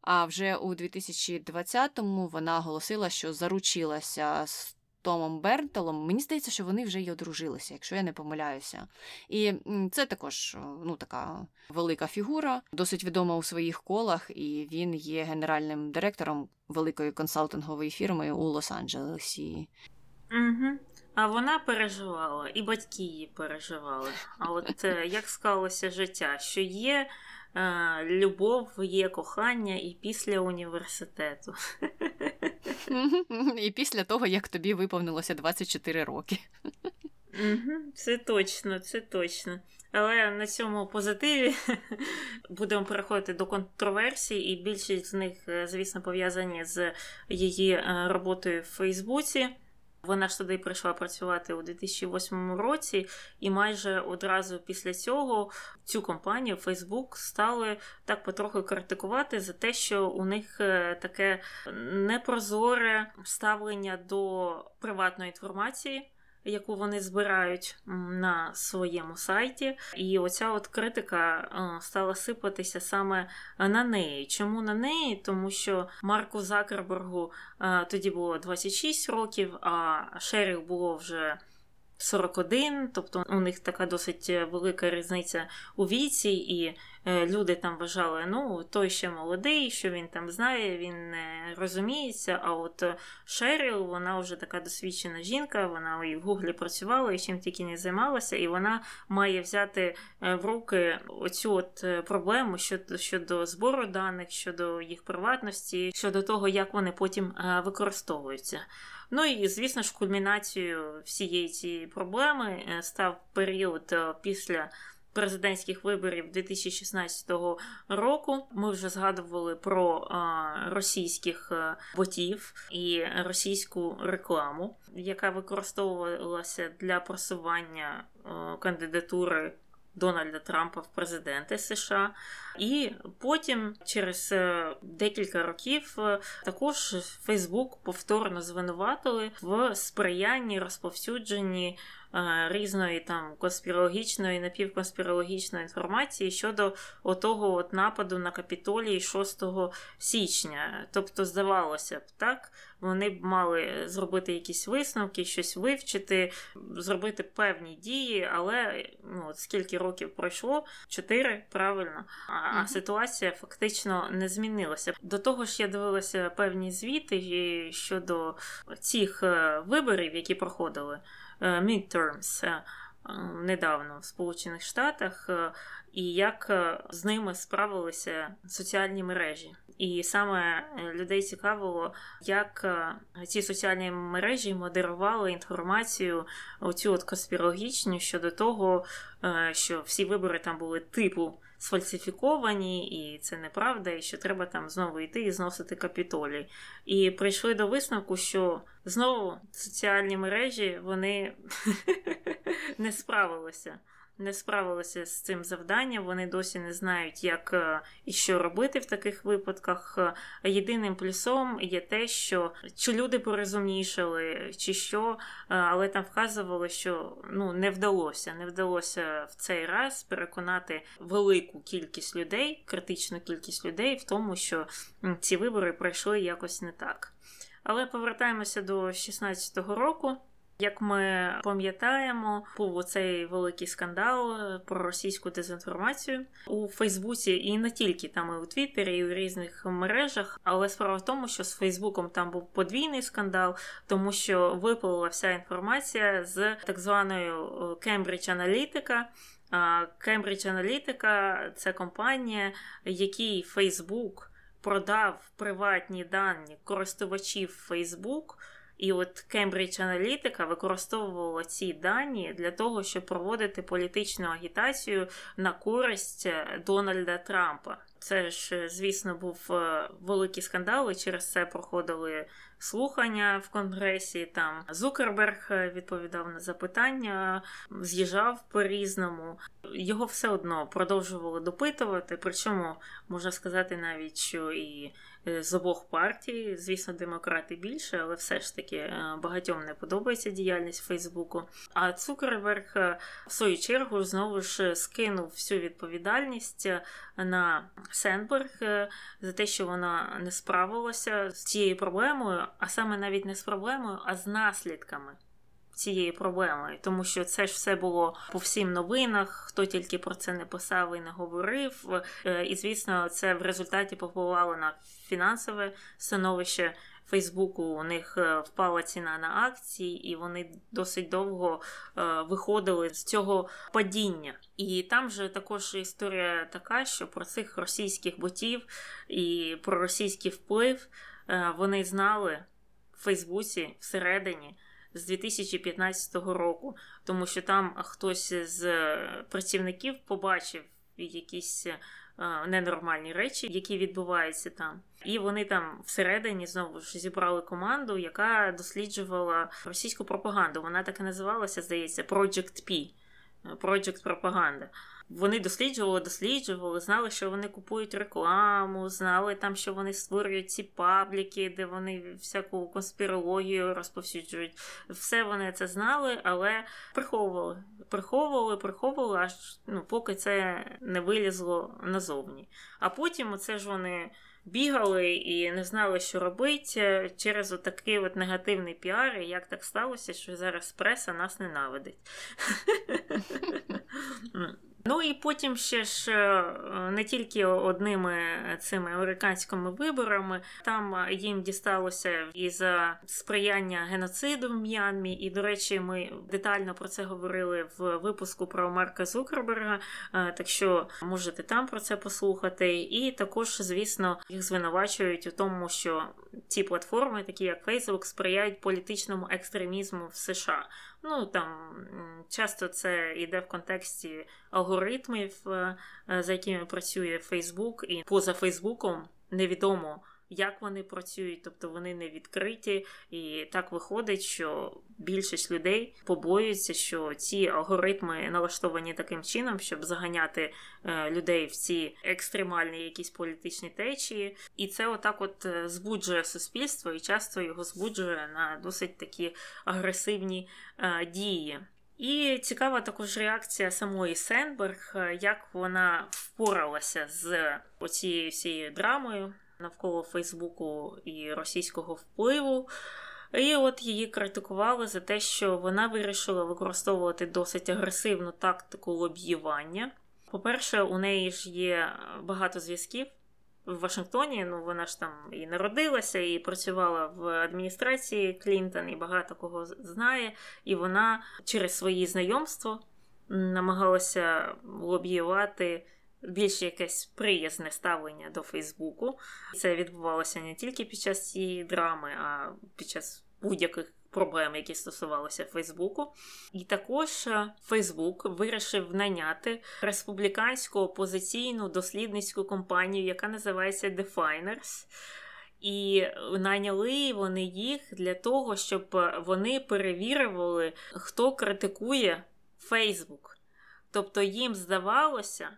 А вже у 2020-му вона оголосила, що заручилася з Томом Бернтелом, мені здається, що вони вже й одружилися, якщо я не помиляюся. І це також ну, така велика фігура, досить відома у своїх колах, і він є генеральним директором великої консалтингової фірми у Лос-Анджелесі. Угу. А вона переживала, і батьки її переживали. А от е, як склалося життя, що є е, любов, є кохання і після університету. І після того, як тобі виповнилося 24 роки. Це точно, це точно. Але на цьому позитиві будемо переходити до контроверсій, і більшість з них, е, звісно, пов'язані з її е, роботою в Фейсбуці. Вона ж туди прийшла працювати у 2008 році, і майже одразу після цього цю компанію Facebook стали так потроху критикувати за те, що у них е, таке непрозоре ставлення до приватної інформації яку вони збирають на своєму сайті. І оця от критика е, стала сипатися саме на неї. Чому на неї? Тому що Марку Закербергу е, тоді було 26 років, а Шеріл було вже. 41, тобто у них така досить велика різниця у віці, і Е, люди там вважали, ну, той ще молодий, що він там знає, він не розуміється. А от е, Шеріл, вона вже така досвідчена жінка, вона і в Гуглі працювала, і чим тільки не займалася, і вона має взяти е, в руки оцю от проблему щодо, щодо збору даних, щодо їх приватності, щодо того, як вони потім використовуються. Ну і, звісно ж, кульмінацією всієї цієї проблеми став період після президентських виборів 2016 року. Ми вже згадували про російських е, ботів і російську рекламу, яка використовувалася для просування е, кандидатури. Дональда Трампа в президенти США, і потім, через е, декілька років, також Фейсбук повторно звинуватили в сприянні розповсюдженні е, різної там конспірологічної, напівконспірологічної інформації щодо отого от нападу на капітолії 6 січня. Тобто, здавалося б, так вони б мали зробити якісь висновки, щось вивчити, зробити певні дії, але ну, от скільки років пройшло? Чотири, правильно. А, mm-hmm. ситуація фактично не змінилася. До того ж, я дивилася певні звіти щодо цих е, виборів, які проходили е, midterms, е, недавно в Сполучених Штатах, і як з ними справилися соціальні мережі. І саме е, людей цікавило, як е, ці соціальні мережі модерували інформацію, оцю от конспірологічну щодо того, е, що всі вибори там були типу сфальсифіковані, і це неправда, і що треба там знову йти і зносити капітолій. І прийшли до висновку, що знову соціальні мережі вони не справилися не справилися з цим завданням, вони досі не знають, як е, і що робити в таких випадках. Єдиним плюсом є те, що чи люди порозумнішали, чи що, е, але там вказували, що ну не вдалося, не вдалося в цей раз переконати велику кількість людей, критичну кількість людей в тому, що ці вибори пройшли якось не так. Але повертаємося до 16-го року. Як ми пам'ятаємо, був оцей великий скандал е, про російську дезінформацію у Фейсбуці, і не тільки там і у Твіттері, і у різних мережах. Але справа в тому, що з Фейсбуком там був подвійний скандал, тому що виплила вся інформація з так званою Cambridge Analytica. Cambridge Analytica – це компанія, якій Фейсбук продав приватні дані користувачів Facebook – і от Cambridge Analytica використовувала ці дані для того, щоб проводити політичну агітацію на користь е, Дональда Трампа. Це ж, звісно, був е, великий скандал, і через це проходили слухання в конгресі. Там Зукерберг е, відповідав на запитання, з'їжджав по різному. Його все одно продовжували допитувати. Причому можна сказати навіть, що і Е, з обох партій. Звісно, демократи більше, але все ж таки е, багатьом не подобається діяльність Фейсбуку. А Цукерберг, е, в свою чергу, знову ж скинув всю відповідальність на Сенберг за те, що вона не справилася з цією проблемою, а саме навіть не з проблемою, а з наслідками цієї проблеми, тому що це ж все було по всім новинах, хто тільки про це не писав і не говорив. Е, і, звісно, це в результаті повпливало на фінансове становище. Фейсбуку у них е, впала ціна на акції, і вони досить довго е, виходили з цього падіння. І там же також історія така, що про цих російських ботів і про російський вплив вони знали в Фейсбуці всередині з 2015 року, тому що там хтось з працівників побачив якісь е, ненормальні речі, які відбуваються там. І вони там всередині знову ж зібрали команду, яка досліджувала російську пропаганду. Вона так і називалася, здається, Project P. Project Пропаганда. Вони досліджували, досліджували, знали, що вони купують рекламу, знали там, що вони створюють ці пабліки, де вони всяку конспірологію розповсюджують. Все вони це знали, але приховували, приховували, приховували, аж ну, поки це не вилізло назовні. А потім оце ж вони. Бігали і не знали, що робити через отакий от негативний піар, і як так сталося, що зараз преса нас ненавидить. Ну і потім ще ж е, не тільки одними цими американськими виборами, там їм дісталося і за сприяння геноциду в М'янмі. І, до речі, ми детально про це говорили в випуску про Марка Зукерберга. Е, так що можете там про це послухати. І також, звісно, їх звинувачують у тому, що ці платформи, такі як Facebook, сприяють політичному екстремізму в США. Ну там часто це йде в контексті алгоритмів, е, за якими працює Фейсбук, і поза Фейсбуком невідомо як вони працюють, тобто вони не відкриті, і так виходить, що більшість людей побоюються, що ці алгоритми налаштовані таким чином, щоб заганяти е, людей в ці екстремальні якісь політичні течії, і це отак, от е, збуджує суспільство, і часто його збуджує на досить такі агресивні е, дії. І цікава також реакція самої Сенберг, як вона впоралася з оцією всією драмою навколо Фейсбуку і російського впливу. І от її критикували за те, що вона вирішила використовувати досить агресивну тактику лобіювання. По-перше, у неї ж є багато зв'язків в Вашингтоні. Ну вона ж там і народилася, і працювала в адміністрації Клінтон, і багато кого знає. І вона через свої знайомства намагалася лобіювати. Більш якесь приязне ставлення до Фейсбуку. Це відбувалося не тільки під час цієї драми, а під час будь-яких проблем, які стосувалися Фейсбуку. І також е, Фейсбук вирішив наняти республіканську опозиційну дослідницьку компанію, яка називається Definers. І найняли вони їх для того, щоб вони перевірювали, хто критикує Фейсбук. Тобто їм здавалося,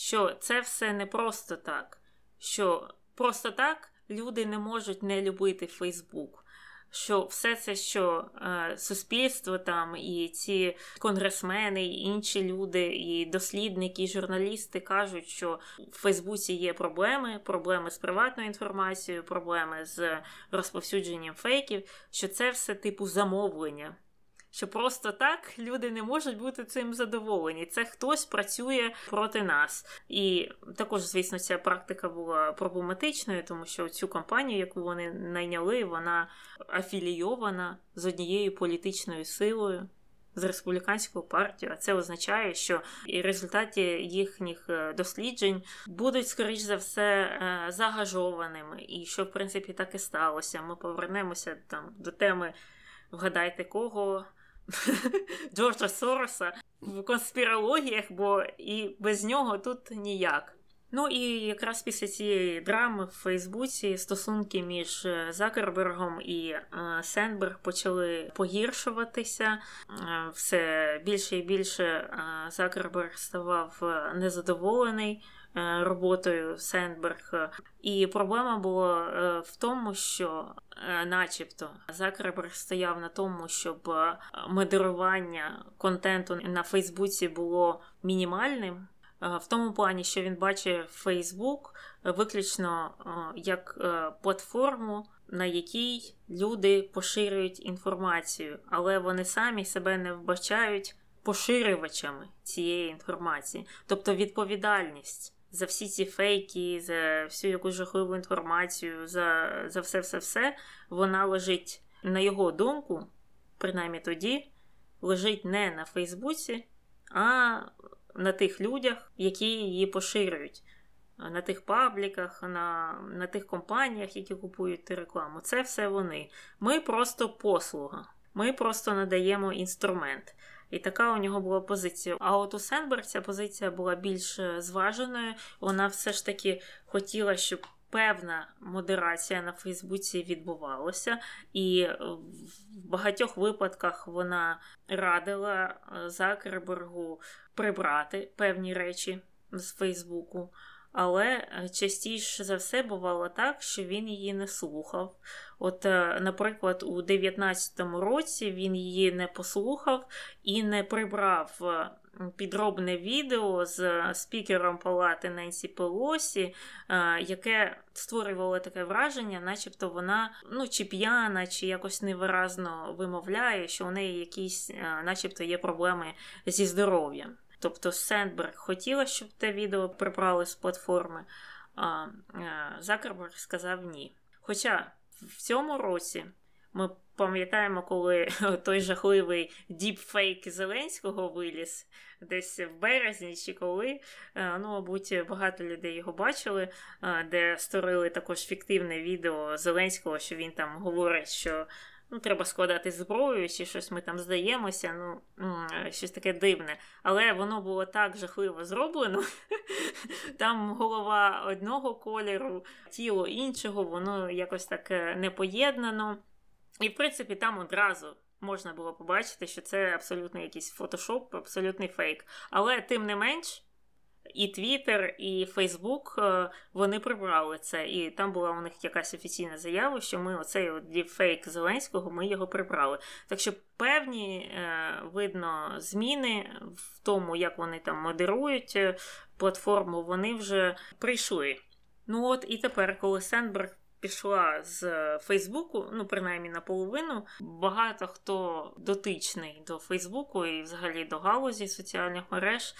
що це все не просто так, що просто так люди не можуть не любити Фейсбук що все це, що е, суспільство там, і ці конгресмени, і інші люди, і дослідники, і журналісти кажуть, що в Фейсбуці є проблеми, проблеми з приватною інформацією, проблеми з розповсюдженням фейків, що це все типу замовлення що просто так люди не можуть бути цим задоволені. Це хтось працює проти нас. І також, звісно, ця практика була проблематичною, тому що цю компанію, яку вони найняли, вона афілійована з однією політичною силою. З республіканською партією, а це означає, що і результаті їхніх е, досліджень будуть, скоріш за все, е, загажованими, і що в принципі так і сталося. Ми повернемося там до теми вгадайте кого Джорджа Сороса в конспірологіях, бо і без нього тут ніяк. Ну і якраз після цієї драми в Фейсбуці стосунки між е, Закербергом і е, Сенберг почали погіршуватися. Е, все більше і більше Закерберг ставав незадоволений. Е, роботою Сендберг. І проблема була е, в тому, що, е, начебто, Закерберг стояв на тому, щоб модерування контенту на Фейсбуці було мінімальним. В тому плані, що він бачить Фейсбук виключно як платформу, на якій люди поширюють інформацію, але вони самі себе не вбачають поширювачами цієї інформації, тобто відповідальність за всі ці фейки, за всю якусь жахливу інформацію, за за все-все-все, вона лежить, на його думку, принаймні тоді, лежить не на Фейсбуці, а на тих людях, які її поширюють. На тих пабліках, на на тих компаніях, які купують рекламу. Це все вони. Ми просто послуга. Ми просто надаємо інструмент. І така у нього була позиція. А от у Сенберг ця позиція була більш е, зваженою. Вона все ж таки хотіла, щоб. Певна модерація на Фейсбуці відбувалася, і в багатьох випадках вона радила е, Закербергу прибрати певні речі з Фейсбуку. Але е, частіше за все бувало так, що він її не слухав. От, е, наприклад, у 19-му році він її не послухав і не прибрав е, підробне відео з спікером палати Ненсі Пелосі, яке створювало таке враження, начебто вона ну, чи п'яна, чи якось невиразно вимовляє, що у неї якісь, начебто, є проблеми зі здоров'ям. Тобто Сендберг хотіла, щоб те відео прибрали з платформи, а Закерберг сказав ні. Хоча в цьому році ми пам'ятаємо, коли той жахливий діпфейк Зеленського виліз десь в березні чи коли. Ну, мабуть, багато людей його бачили, де створили також фіктивне відео Зеленського, що він там говорить, що ну, треба складати зброю, чи щось ми там здаємося, ну, щось таке дивне. Але воно було так жахливо зроблено. Там голова одного кольору, тіло іншого, воно якось так е, не поєднано. І, в принципі, там одразу. Можна було побачити, що це абсолютно якийсь фотошоп, абсолютний фейк. Але тим не менш, і Твіттер, і Фейсбук вони прибрали це. І там була у них якась офіційна заява, що ми оцей от діпфейк Зеленського ми його прибрали. Так що певні е, видно зміни в тому, як вони там модерують е, платформу, вони вже прийшли. Ну от і тепер, коли Сенберг пішла з Фейсбуку, ну принаймні наполовину, багато хто дотичний до Фейсбуку і взагалі до галузі соціальних мереж,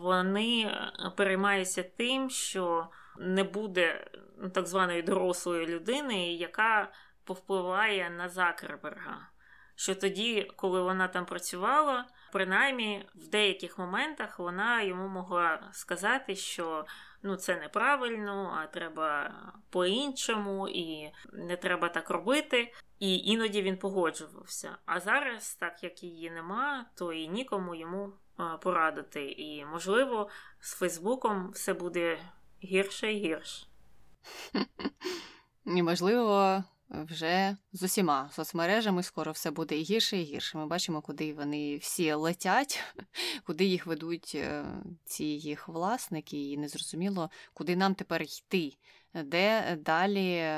вони переймаються тим, що не буде ну, так званої дорослої людини, яка повпливає на Закерберга. Що тоді, коли вона там працювала, принаймні в деяких моментах вона йому могла сказати, що ну це неправильно, а треба по-іншому, і не треба так робити. І іноді він погоджувався. А зараз, так як її нема, то і нікому йому порадити. І, можливо, з Фейсбуком все буде гірше і гірше. І, можливо, вже з усіма соцмережами скоро все буде і гірше і гірше. Ми бачимо, куди вони всі летять, куди їх ведуть е, ці їх власники, і незрозуміло, куди нам тепер йти де далі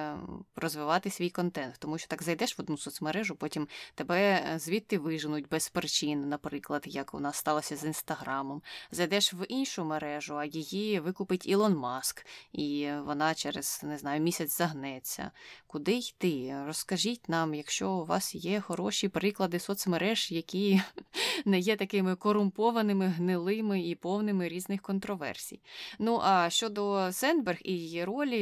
розвивати свій контент. Тому що так зайдеш в одну соцмережу, потім тебе е, звідти виженуть без причин, наприклад, як у нас сталося з інстаграмом. Зайдеш в іншу мережу, а її викупить Ілон Маск, і вона через не знаю місяць загнеться. Куди йти? Розкажіть нам, якщо у вас є хороші приклади соцмереж, які не є такими корумпованими, гнилими і повними різних контроверсій. Ну а щодо Сендберг і її ролі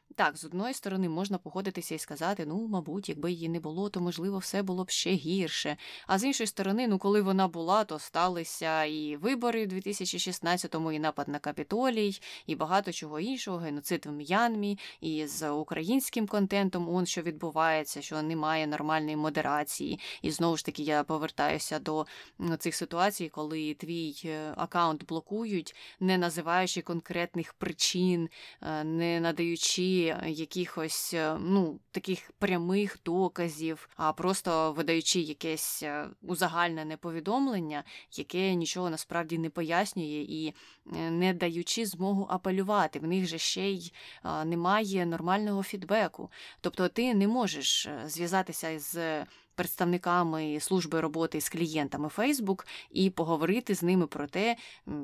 так, з одної сторони можна погодитися і сказати, ну, мабуть, якби її не було, то можливо все було б ще гірше. А з іншої сторони, ну коли вона була, то сталися і вибори в 2016-му, і напад на Капітолій, і багато чого іншого, геноцид в М'янмі, і з українським контентом, он що відбувається, що немає нормальної модерації. І знову ж таки я повертаюся до цих ситуацій, коли твій е, аккаунт блокують, не називаючи конкретних причин, е, не надаючи якихось е, ну, таких прямих доказів, а просто видаючи якесь е, узагальнене повідомлення, яке нічого насправді не пояснює і е, не даючи змогу апелювати. В них же ще й немає нормального фідбеку. Тобто ти не можеш зв'язатися з представниками служби роботи з клієнтами Facebook і поговорити з ними про те,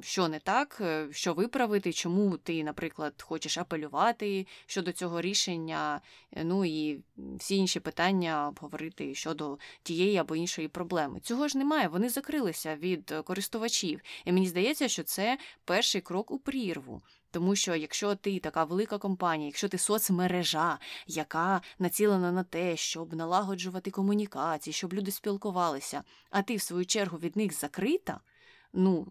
що не так, е, що виправити, чому ти, наприклад, хочеш апелювати щодо цього рішення, е, ну і всі інші питання обговорити щодо тієї або іншої проблеми. Цього ж немає, вони закрилися від користувачів. І мені здається, що це перший крок у прірву. Тому що якщо ти така велика компанія, якщо ти соцмережа, яка націлена на те, щоб налагоджувати комунікації, щоб люди спілкувалися, а ти, в свою чергу, від них закрита, ну,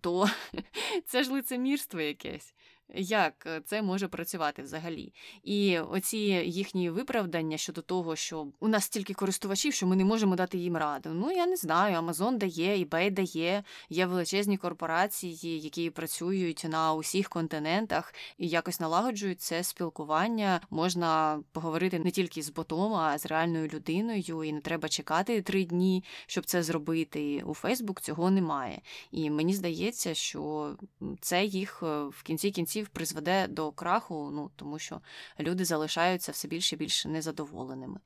то це ж лицемірство якесь як е, це може працювати взагалі. І оці їхні виправдання щодо того, що у нас стільки користувачів, що ми не можемо дати їм раду. Ну я не знаю, Amazon дає, eBay дає, є величезні корпорації, які працюють на усіх континентах і якось налагоджують це спілкування. Можна поговорити не тільки з ботом, а з реальною людиною, і не треба чекати три дні, щоб це зробити. У Фейсбук цього немає. І мені здається, що це їх е, в кінці кінців кінців призведе до краху, ну тому що люди залишаються все більше і більше незадоволеними.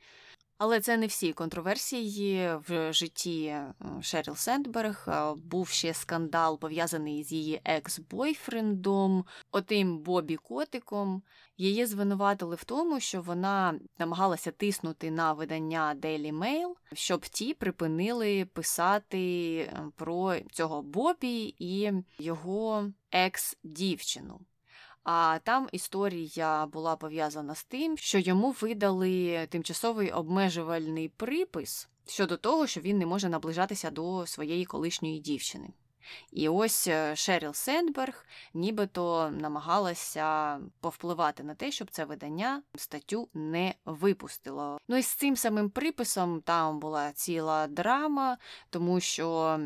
Але це не всі контроверсії в житті Шеріл Сендберг. Був ще скандал пов'язаний з її екс-бойфрендом, отим Бобі Котиком. Її звинуватили в тому, що вона намагалася тиснути на видання Daily Mail, щоб ті припинили писати про цього Бобі і його екс-дівчину. А там історія була пов'язана з тим, що йому видали тимчасовий обмежувальний припис щодо того, що він не може наближатися до своєї колишньої дівчини. І ось е, Шеріл Сендберг нібито намагалася повпливати на те, щоб це видання статтю не випустило. Ну і з цим самим приписом там була ціла драма, тому що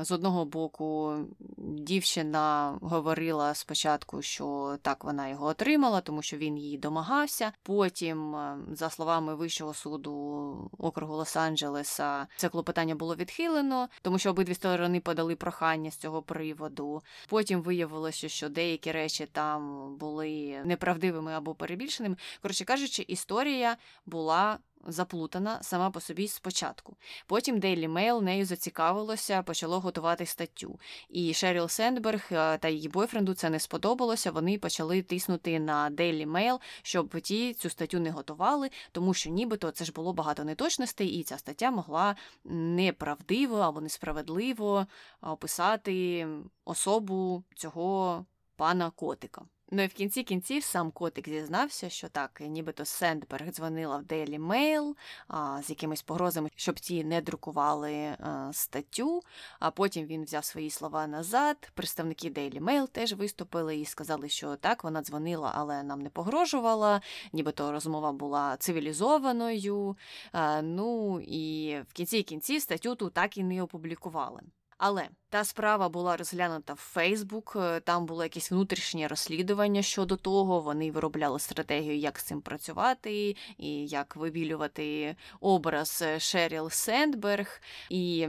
з одного боку дівчина говорила спочатку, що так вона його отримала, тому що він її домагався. Потім, е, за словами Вищого суду округу Лос-Анджелеса, це клопотання було відхилено, тому що обидві сторони подали прохання розслідування з цього приводу. Потім виявилося, що деякі речі там були неправдивими або перебільшеними. Коротше кажучи, історія була заплутана сама по собі спочатку. Потім Daily Mail нею зацікавилося, почало готувати статтю. І Шеріл Сендберг е, та її бойфренду це не сподобалося. Вони почали тиснути на Daily Mail, щоб ті цю статтю не готували, тому що нібито це ж було багато неточностей, і ця стаття могла неправдиво або несправедливо описати особу цього пана котика. Ну і в кінці кінців сам котик зізнався, що так, нібито Сендберг дзвонила в Daily Mail а, з якимись погрозами, щоб ті не друкували а, статтю. А потім він взяв свої слова назад. Представники Daily Mail теж виступили і сказали, що так, вона дзвонила, але нам не погрожувала, нібито розмова була цивілізованою. А, ну і в кінці кінців статтю ту так і не опублікували. Але та справа була розглянута в Фейсбук, е, там було якесь внутрішнє розслідування щодо того. Вони виробляли стратегію, як з цим працювати, і як вибілювати образ е, Шеріл Сендберг. І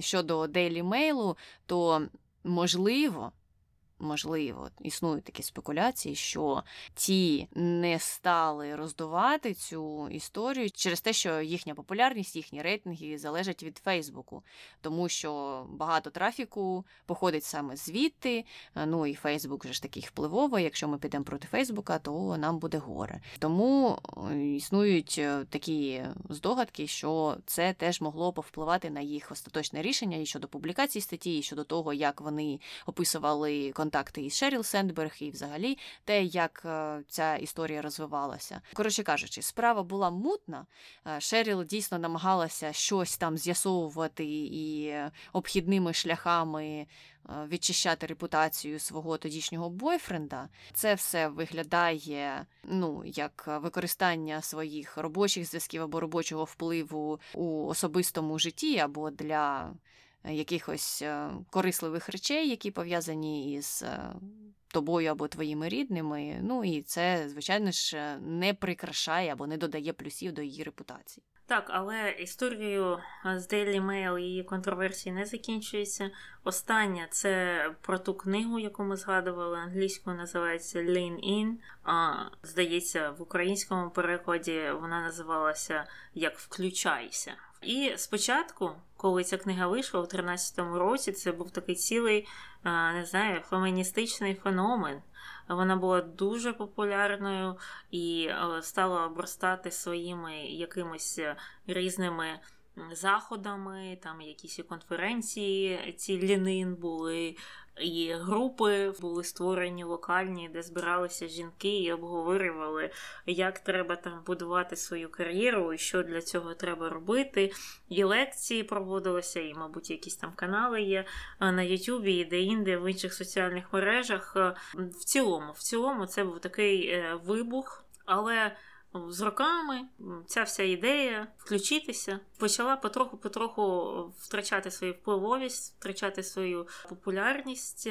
щодо Daily Mail, то можливо можливо, існують такі спекуляції, що ті не стали роздувати цю історію через те, що їхня популярність, їхні рейтинги залежать від Фейсбуку, тому що багато трафіку походить саме звідти. Ну і Фейсбук вже ж такий впливовий. Якщо ми підемо проти Фейсбука, то нам буде горе. Тому існують е, такі здогадки, що це теж могло повпливати на їх остаточне рішення і щодо публікації статті, і щодо того, як вони описували контакти із Шеріл Сендберг, і взагалі те, як е, ця історія розвивалася. Коротше кажучи, справа була мутна. Е, Шеріл дійсно намагалася щось там з'ясовувати і обхідними шляхами. Е, відчищати репутацію свого тодішнього бойфренда, це все виглядає ну як використання своїх робочих зв'язків або робочого впливу у особистому житті, або для якихось е, корисливих речей, які пов'язані із е, тобою або твоїми рідними. Ну і це, звичайно ж, не прикрашає або не додає плюсів до її репутації. Так, але історією з Daily Mail її контроверсії не закінчується. Остання це про ту книгу, яку ми згадували, англійською називається Lean In. А, Здається, в українському перекладі вона називалася як Включайся. І спочатку, коли ця книга вийшла у 13-му році, це був такий цілий, не знаю, феміністичний феномен. Вона була дуже популярною і стала обростати своїми якимись різними заходами, там якісь конференції, ці лінин були, і групи були створені локальні, де збиралися жінки і обговорювали, як треба там будувати свою кар'єру, і що для цього треба робити. І лекції проводилися, і, мабуть, якісь там канали є на Ютубі і де-інде в інших соціальних мережах. В цілому, в цілому, це був такий е, вибух, але з роками ця вся ідея включитися почала потроху-потроху втрачати свою впливовість, втрачати свою популярність.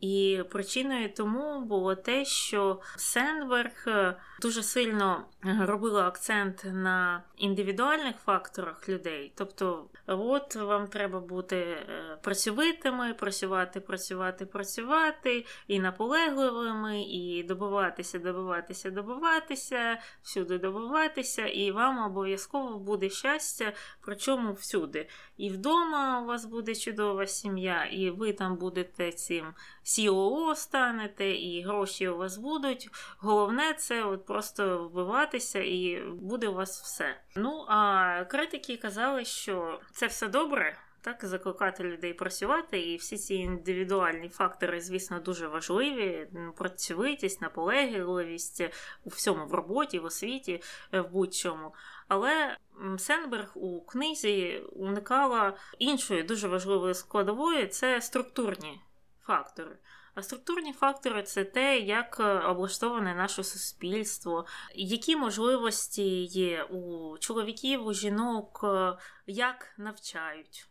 І причиною тому було те, що Сендберг е, дуже сильно робила акцент на індивідуальних факторах людей. Тобто, от вам треба бути е, працьовитими, працювати, працювати, працювати, і наполегливими, і добиватися, добиватися, добиватися, всюди добиватися, і вам обов'язково буде щастя, причому всюди. І вдома у вас буде чудова сім'я, і ви там будете цим. COO станете, і гроші у вас будуть. Головне це от просто вбиватися, і буде у вас все. Ну а критики казали, що це все добре. Так, закликати людей працювати, і всі ці індивідуальні фактори, звісно, дуже важливі. Працьовитість, наполегливість у всьому в роботі, в освіті, в будь-чому. Але Сенберг у книзі уникала іншої дуже важливої складової це структурні фактори. А структурні фактори це те, як е, облаштоване наше суспільство, які можливості є у чоловіків, у жінок, е, як навчають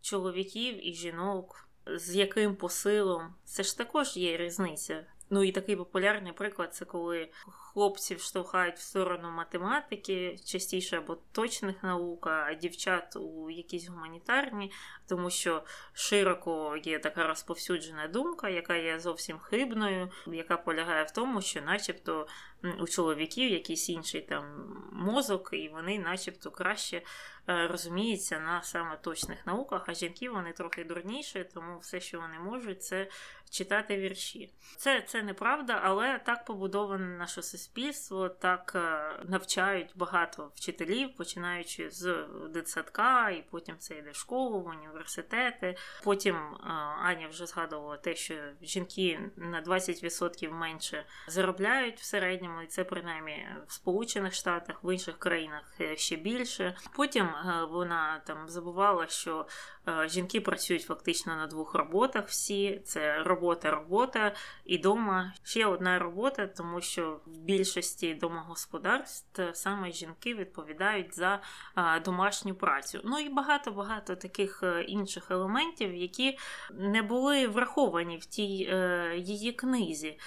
чоловіків і жінок, з яким посилом. Це ж також є різниця. Ну і такий популярний приклад це коли хлопців штовхають в сторону математики, частіше або точних наук, а дівчат у якісь гуманітарні, тому що широко є така розповсюджена думка, яка є зовсім хибною, яка полягає в тому, що, начебто, у чоловіків якийсь інший там мозок, і вони, начебто, краще Е, розуміється на саме точних науках, а жінки вони трохи дурніші, тому все, що вони можуть, це читати вірші. Це це неправда, але так побудоване наше суспільство, так е, навчають багато вчителів, починаючи з дитсадка, і потім це йде в школу, в університети. Потім е, Аня вже згадувала те, що жінки на 20% менше заробляють в середньому, і це принаймні в Сполучених Штатах, в інших країнах ще більше. Потім Е, вона там забувала, що е, жінки працюють фактично на двох роботах. Всі це робота, робота і дома ще одна робота, тому що в більшості домогосподарств саме жінки відповідають за е, домашню працю. Ну і багато багато таких інших елементів, які не були враховані в тій її книзі.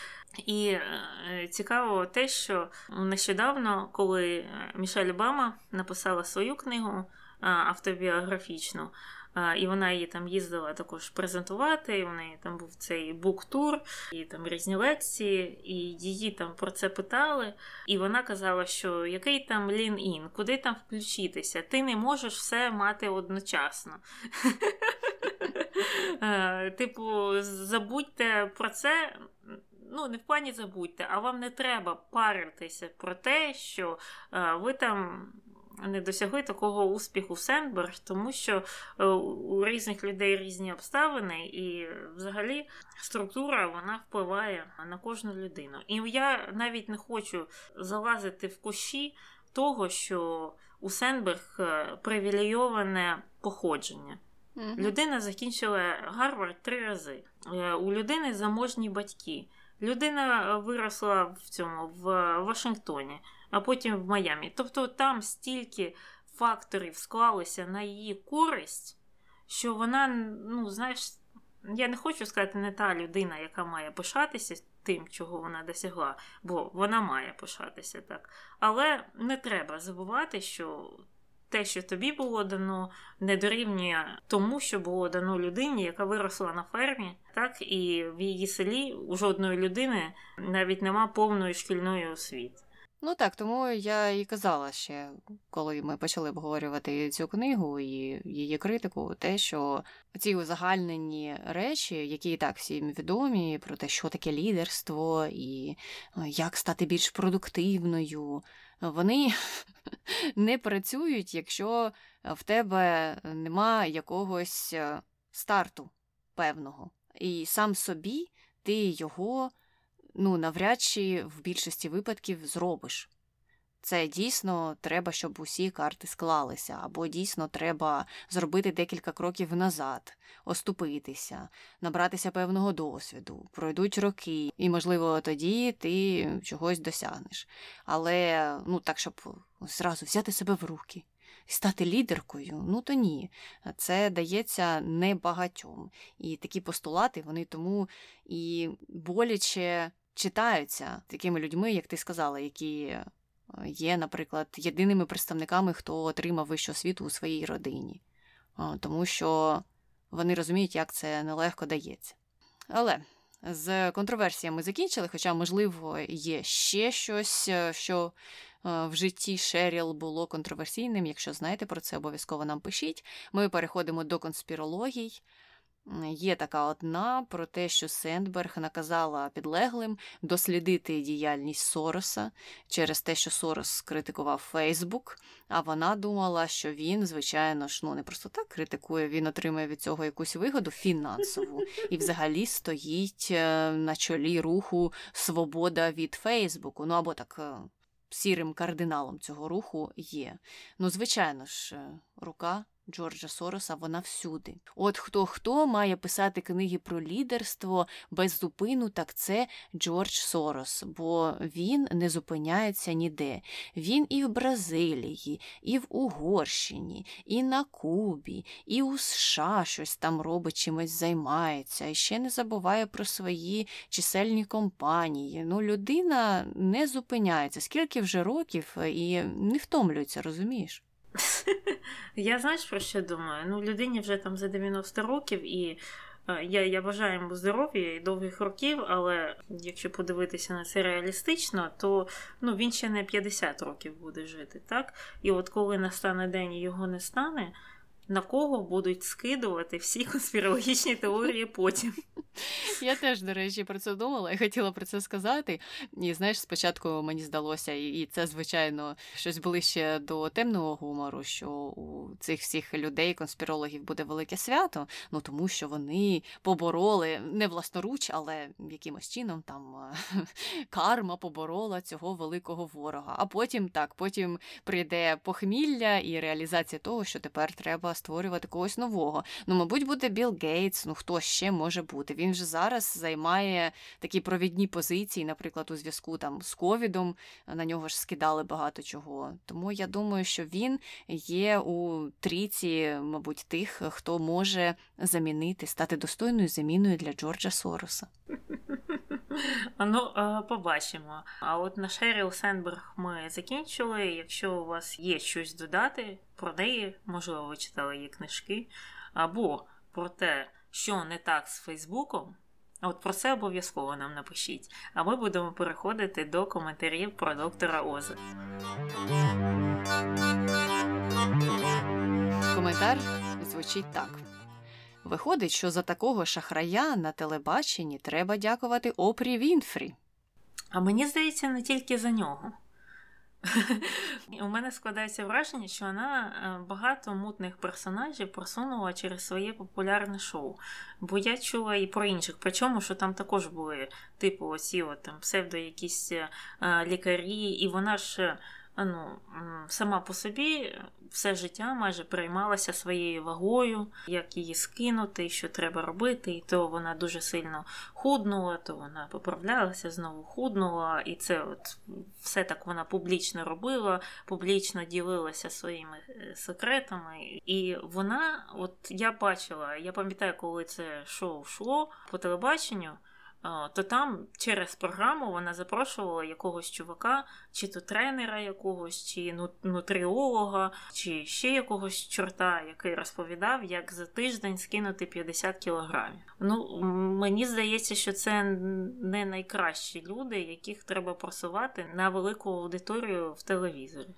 І е, цікаво те, що нещодавно, коли Мішель Обама написала свою книгу е, автобіографічну, е, і вона її там їздила також презентувати, і в неї там був цей буктур, і там різні лекції, і її там про це питали. І вона казала, що який там лін-ін, куди там включитися? Ти не можеш все мати одночасно. Типу, забудьте про це ну, не в плані забудьте, а вам не треба паритися про те, що ви там. Не досягли такого успіху в Сенберг, тому що е, у різних людей різні обставини, і взагалі структура вона впливає на кожну людину. І я навіть не хочу залазити в кущі того, що у Сенберг е, привілейоване походження. Mm-hmm. Людина закінчила Гарвард три рази. Е, у людини заможні батьки. Людина виросла в цьому в Вашингтоні, а потім в Майамі. Тобто там стільки факторів склалися на її користь, що вона, ну, знаєш, я не хочу сказати, не та людина, яка має пишатися тим, чого вона досягла, бо вона має пишатися так. Але не треба забувати, що те, що тобі було дано, не дорівнює тому, що було дано людині, яка виросла на фермі, так і в її селі у жодної людини навіть нема повної шкільної освіти. Ну так, тому я і казала ще, коли ми почали обговорювати цю книгу і її критику, те, що ці узагальнені речі, які і так всім відомі, про те, що таке лідерство і як стати більш продуктивною, вони не працюють, якщо в тебе нема якогось е, старту певного. І сам собі ти його ну, навряд чи в більшості випадків зробиш. Це дійсно треба, щоб усі карти склалися, або дійсно треба зробити декілька кроків назад, оступитися, набратися певного досвіду, пройдуть роки, і, можливо, тоді ти чогось досягнеш. Але ну так, щоб зразу взяти себе в руки і стати лідеркою, ну то ні. Це дається небагатьом. І такі постулати вони тому і боляче читаються такими людьми, як ти сказала, які є, наприклад, єдиними представниками, хто отримав вищу освіту у своїй родині, тому що вони розуміють, як це нелегко дається. Але з контроверсіями закінчили, хоча, можливо, є ще щось, е, що е, в житті Шеріл було контроверсійним. Якщо знаєте про це, обов'язково нам пишіть. Ми переходимо до конспірологій. Є така одна про те, що Сендберг наказала підлеглим дослідити діяльність Сороса через те, що Сорос критикував Фейсбук, а вона думала, що він, звичайно ж, ну не просто так критикує, він отримує від цього якусь вигоду фінансову і взагалі стоїть е, на чолі руху Свобода від Фейсбуку. Ну або так. Е, сірим кардиналом цього руху є. Ну, звичайно ж, е, рука Джорджа Сороса вона всюди. От хто хто має писати книги про лідерство без зупину, так це Джордж Сорос, бо він не зупиняється ніде. Він і в Бразилії, і в Угорщині, і на Кубі, і у США щось там робить, чимось займається, і ще не забуває про свої чисельні компанії. Ну, людина не зупиняється, скільки вже років і не втомлюється, розумієш? Я знаєш про що думаю? Ну, людині вже там за 90 років, і е, я я бажаю йому здоров'я і довгих років, але якщо подивитися на це реалістично, то ну, він ще не 50 років буде жити. так? І от коли настане день і його не стане, на кого будуть скидувати всі конспірологічні теорії потім. Я теж, до речі, про це думала і хотіла про це сказати. І знаєш, спочатку мені здалося, і це, звичайно, щось ближче до темного гумору, що у цих всіх людей, конспірологів, буде велике свято, ну тому що вони побороли не власноруч, але якимось чином там карма поборола цього великого ворога. А потім так, потім прийде похмілля і реалізація того, що тепер треба створювати когось нового. Ну, мабуть, буде Білл Гейтс, ну хто ще може бути. Він вже зараз займає такі провідні позиції, наприклад, у зв'язку там з ковідом. На нього ж скидали багато чого. Тому я думаю, що він є у трійці, мабуть, тих, хто може замінити, стати достойною заміною для Джорджа Сороса. Ну, побачимо. А от на Шеріл Сенберг ми закінчили. Якщо у вас є щось додати про неї, можливо, ви читали її книжки, або про те, що не так з Фейсбуком. От про це обов'язково нам напишіть. А ми будемо переходити до коментарів про доктора Оза. Коментар звучить так. Виходить, що за такого шахрая на телебаченні треба дякувати Опрі Вінфрі. А мені здається, не тільки за нього. У мене складається враження, що вона е, багато мутних персонажів просунула через своє популярне шоу. Бо я чула і про інших. Причому, що там також були, типу, от, там псевдо якісь е, лікарі, і вона ж ну, сама по собі все життя майже переймалася своєю вагою, як її скинути, що треба робити. І то вона дуже сильно худнула, то вона поправлялася, знову худнула. І це от все так вона публічно робила, публічно ділилася своїми е, секретами. І вона, от я бачила, я пам'ятаю, коли це шоу йшло по телебаченню то там через програму вона запрошувала якогось чувака, чи то тренера якогось, чи нутріолога, чи ще якогось чорта, який розповідав, як за тиждень скинути 50 кілограмів. Ну, мені здається, що це не найкращі люди, яких треба просувати на велику аудиторію в телевізорі.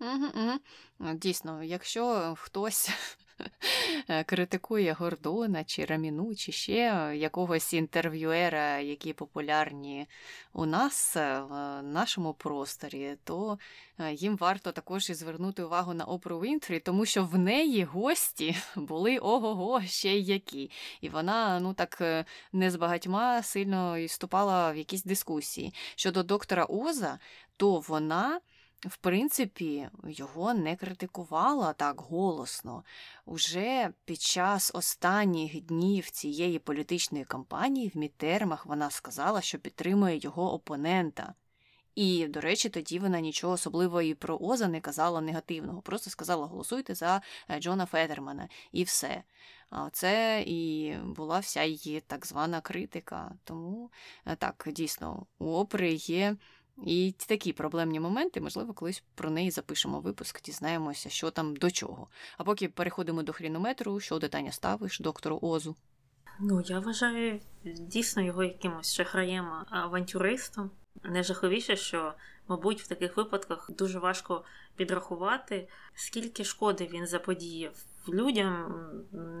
Угу, угу. Дійсно, якщо хтось критикує Гордона чи Раміну, чи ще якогось інтерв'юера, які популярні у нас е, в нашому просторі, то е, їм варто також і звернути увагу на Опру Вінфрі, тому що в неї гості були ого-го ще й які. І вона ну так не з багатьма сильно і вступала в якісь дискусії. Щодо доктора Оза, то вона в принципі, його не критикувала так голосно. Уже під час останніх днів цієї політичної кампанії в мітермах вона сказала, що підтримує його опонента. І, до речі, тоді вона нічого особливого і про Оза не казала негативного, просто сказала голосуйте за е, Джона Федермана і все. А це і була вся її так звана критика. Тому е, так, дійсно, у опери є і такі проблемні моменти, можливо, колись про неї запишемо випуск, дізнаємося, що там до чого. А поки переходимо до хрінометру, що детання ставиш доктору Озу. Ну, я вважаю дійсно його якимось шахраєм авантюристом. Найжаховіше, що, мабуть, в таких випадках дуже важко підрахувати, скільки шкоди він заподіяв людям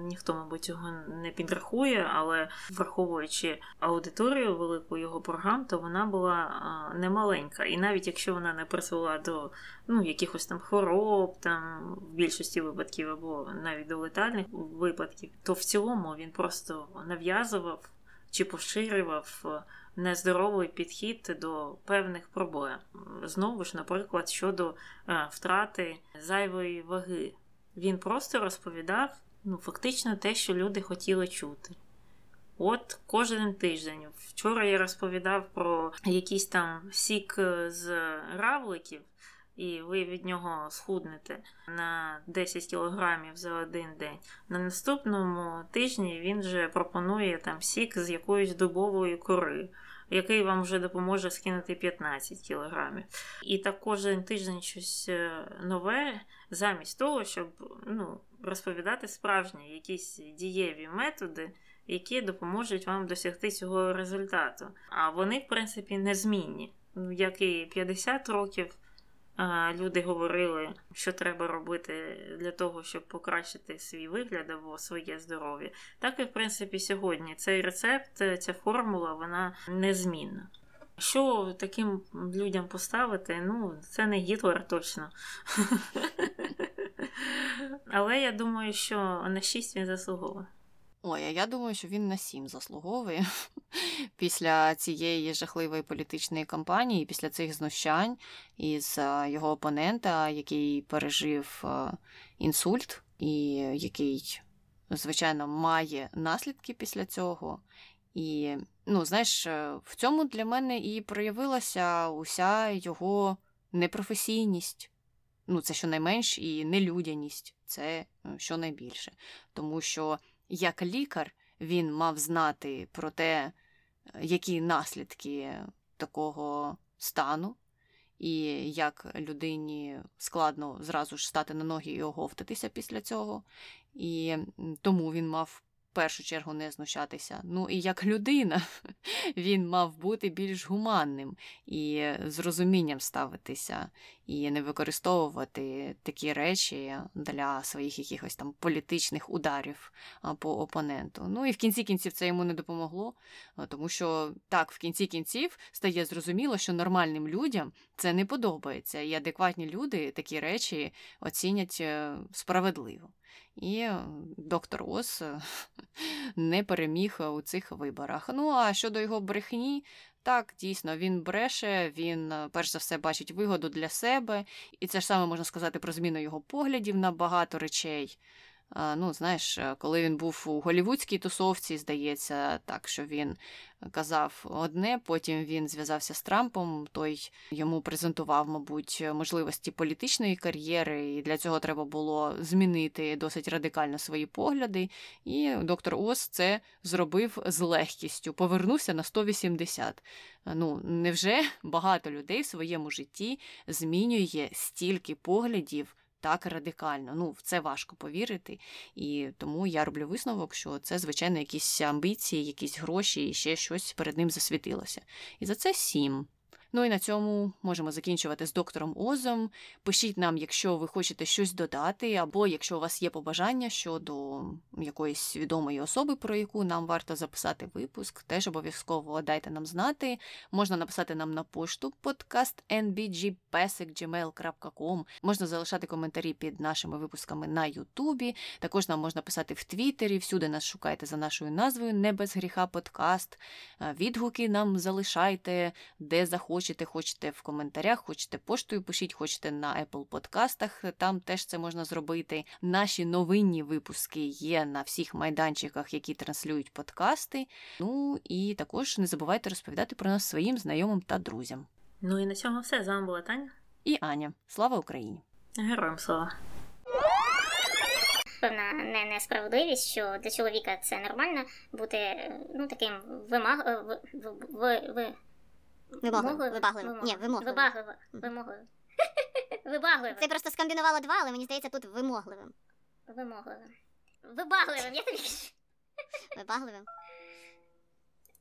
ніхто, мабуть, цього не підрахує, але враховуючи аудиторію велику його програм, то вона була немаленька. І навіть якщо вона не призвела до ну, якихось там хвороб, там в більшості випадків або навіть до летальних випадків, то в цілому він просто нав'язував чи поширював. Нездоровий підхід до певних проблем. Знову ж, наприклад, щодо втрати зайвої ваги Він просто розповідав ну, фактично те, що люди хотіли чути. От кожен тиждень. Вчора я розповідав про якийсь там сік з равликів, і ви від нього схуднете на 10 кілограмів за один день. На наступному тижні він вже пропонує там сік з якоїсь дубової кори. Який вам вже допоможе скинути 15 кілограмів. І так кожен тиждень щось е, нове, замість того, щоб ну, розповідати справжні якісь дієві методи, які допоможуть вам досягти цього результату. А вони, в принципі, незмінні. Як і 50 років люди говорили, що треба робити для того, щоб покращити свій вигляд або своє здоров'я. Так і в принципі сьогодні цей рецепт, ця формула, вона незмінна. Що таким людям поставити? Ну, це не Гітлер точно. Але я думаю, що на 6 він заслуговує. Ой, а я думаю, що він на сім заслуговує після цієї жахливої політичної кампанії, після цих знущань із його опонента, який пережив інсульт, і який, звичайно, має наслідки після цього. І, ну, знаєш, в цьому для мене і проявилася уся його непрофесійність. Ну, це щонайменш і нелюдяність, це щонайбільше. Тому що як лікар він мав знати про те, які наслідки такого стану, і як людині складно зразу ж стати на ноги і оговтатися після цього. І тому він мав першу чергу не знущатися. Ну і як людина він мав бути більш гуманним і з розумінням ставитися, і не використовувати такі речі для своїх якихось там політичних ударів по опоненту. Ну і в кінці кінців це йому не допомогло, тому що так, в кінці кінців стає зрозуміло, що нормальним людям це не подобається, і адекватні люди такі речі оцінять е, справедливо. І доктор Ос не переміг у цих виборах. Ну а щодо його брехні, так, дійсно, він бреше, він перш за все бачить вигоду для себе, і це ж саме можна сказати про зміну його поглядів на багато речей. Ну, знаєш, коли він був у голівудській тусовці, здається, так, що він казав одне, потім він зв'язався з Трампом, той йому презентував, мабуть, можливості політичної кар'єри, і для цього треба було змінити досить радикально свої погляди. І доктор Ос це зробив з легкістю, повернувся на 180. Ну, невже багато людей в своєму житті змінює стільки поглядів? Так радикально. Ну, в це важко повірити. І тому я роблю висновок, що це, звичайно, якісь амбіції, якісь гроші і ще щось перед ним засвітилося. І за це сім. Ну і на цьому можемо закінчувати з доктором Озом. Пишіть нам, якщо ви хочете щось додати, або якщо у вас є побажання щодо якоїсь відомої особи, про яку нам варто записати випуск, теж обов'язково дайте нам знати. Можна написати нам на пошту подкаст Можна залишати коментарі під нашими випусками на Ютубі. Також нам можна писати в Твіттері, всюди нас шукайте за нашою назвою Не без гріха подкаст. Відгуки нам залишайте, де захочете хочете, хочете в коментарях, хочете поштою пишіть, хочете на Apple подкастах, там теж це можна зробити. Наші новинні випуски є на всіх майданчиках, які транслюють подкасти. Ну і також не забувайте розповідати про нас своїм знайомим та друзям. Ну і на цьому все. З вами була Таня і Аня. Слава Україні! Героям слава! Певна не несправедливість, що для чоловіка це нормально бути ну таким вимаг... в... В... В... Вимогливо. Вибагливо. Ні, вимогливо. Вибагливо. Вимогливо. Вибагливо. Це просто скомбінувало два, але мені здається, тут вимогливим. Вимогливим. Вибагливим, я тобі кажу. Вибагливим.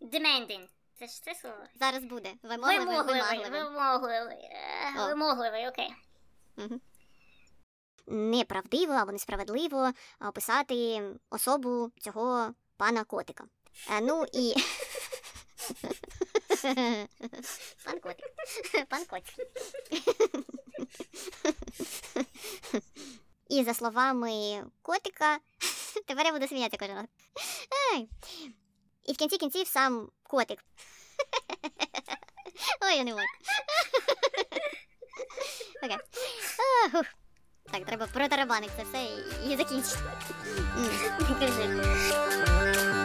Demanding. Це ж це слово. Зараз буде. Вимогливим, вимогливий. Вимогливий. Вимогливий, окей. Неправдиво або несправедливо описати особу цього пана котика. Ну і. Пан котик. Пан котик. І за словами котика, тепер я буду сміятися кожен раз. І в кінці кінців сам котик. Ой, я не можу. Окей. Так, треба протарабанити це все і, закінчити. Кажи.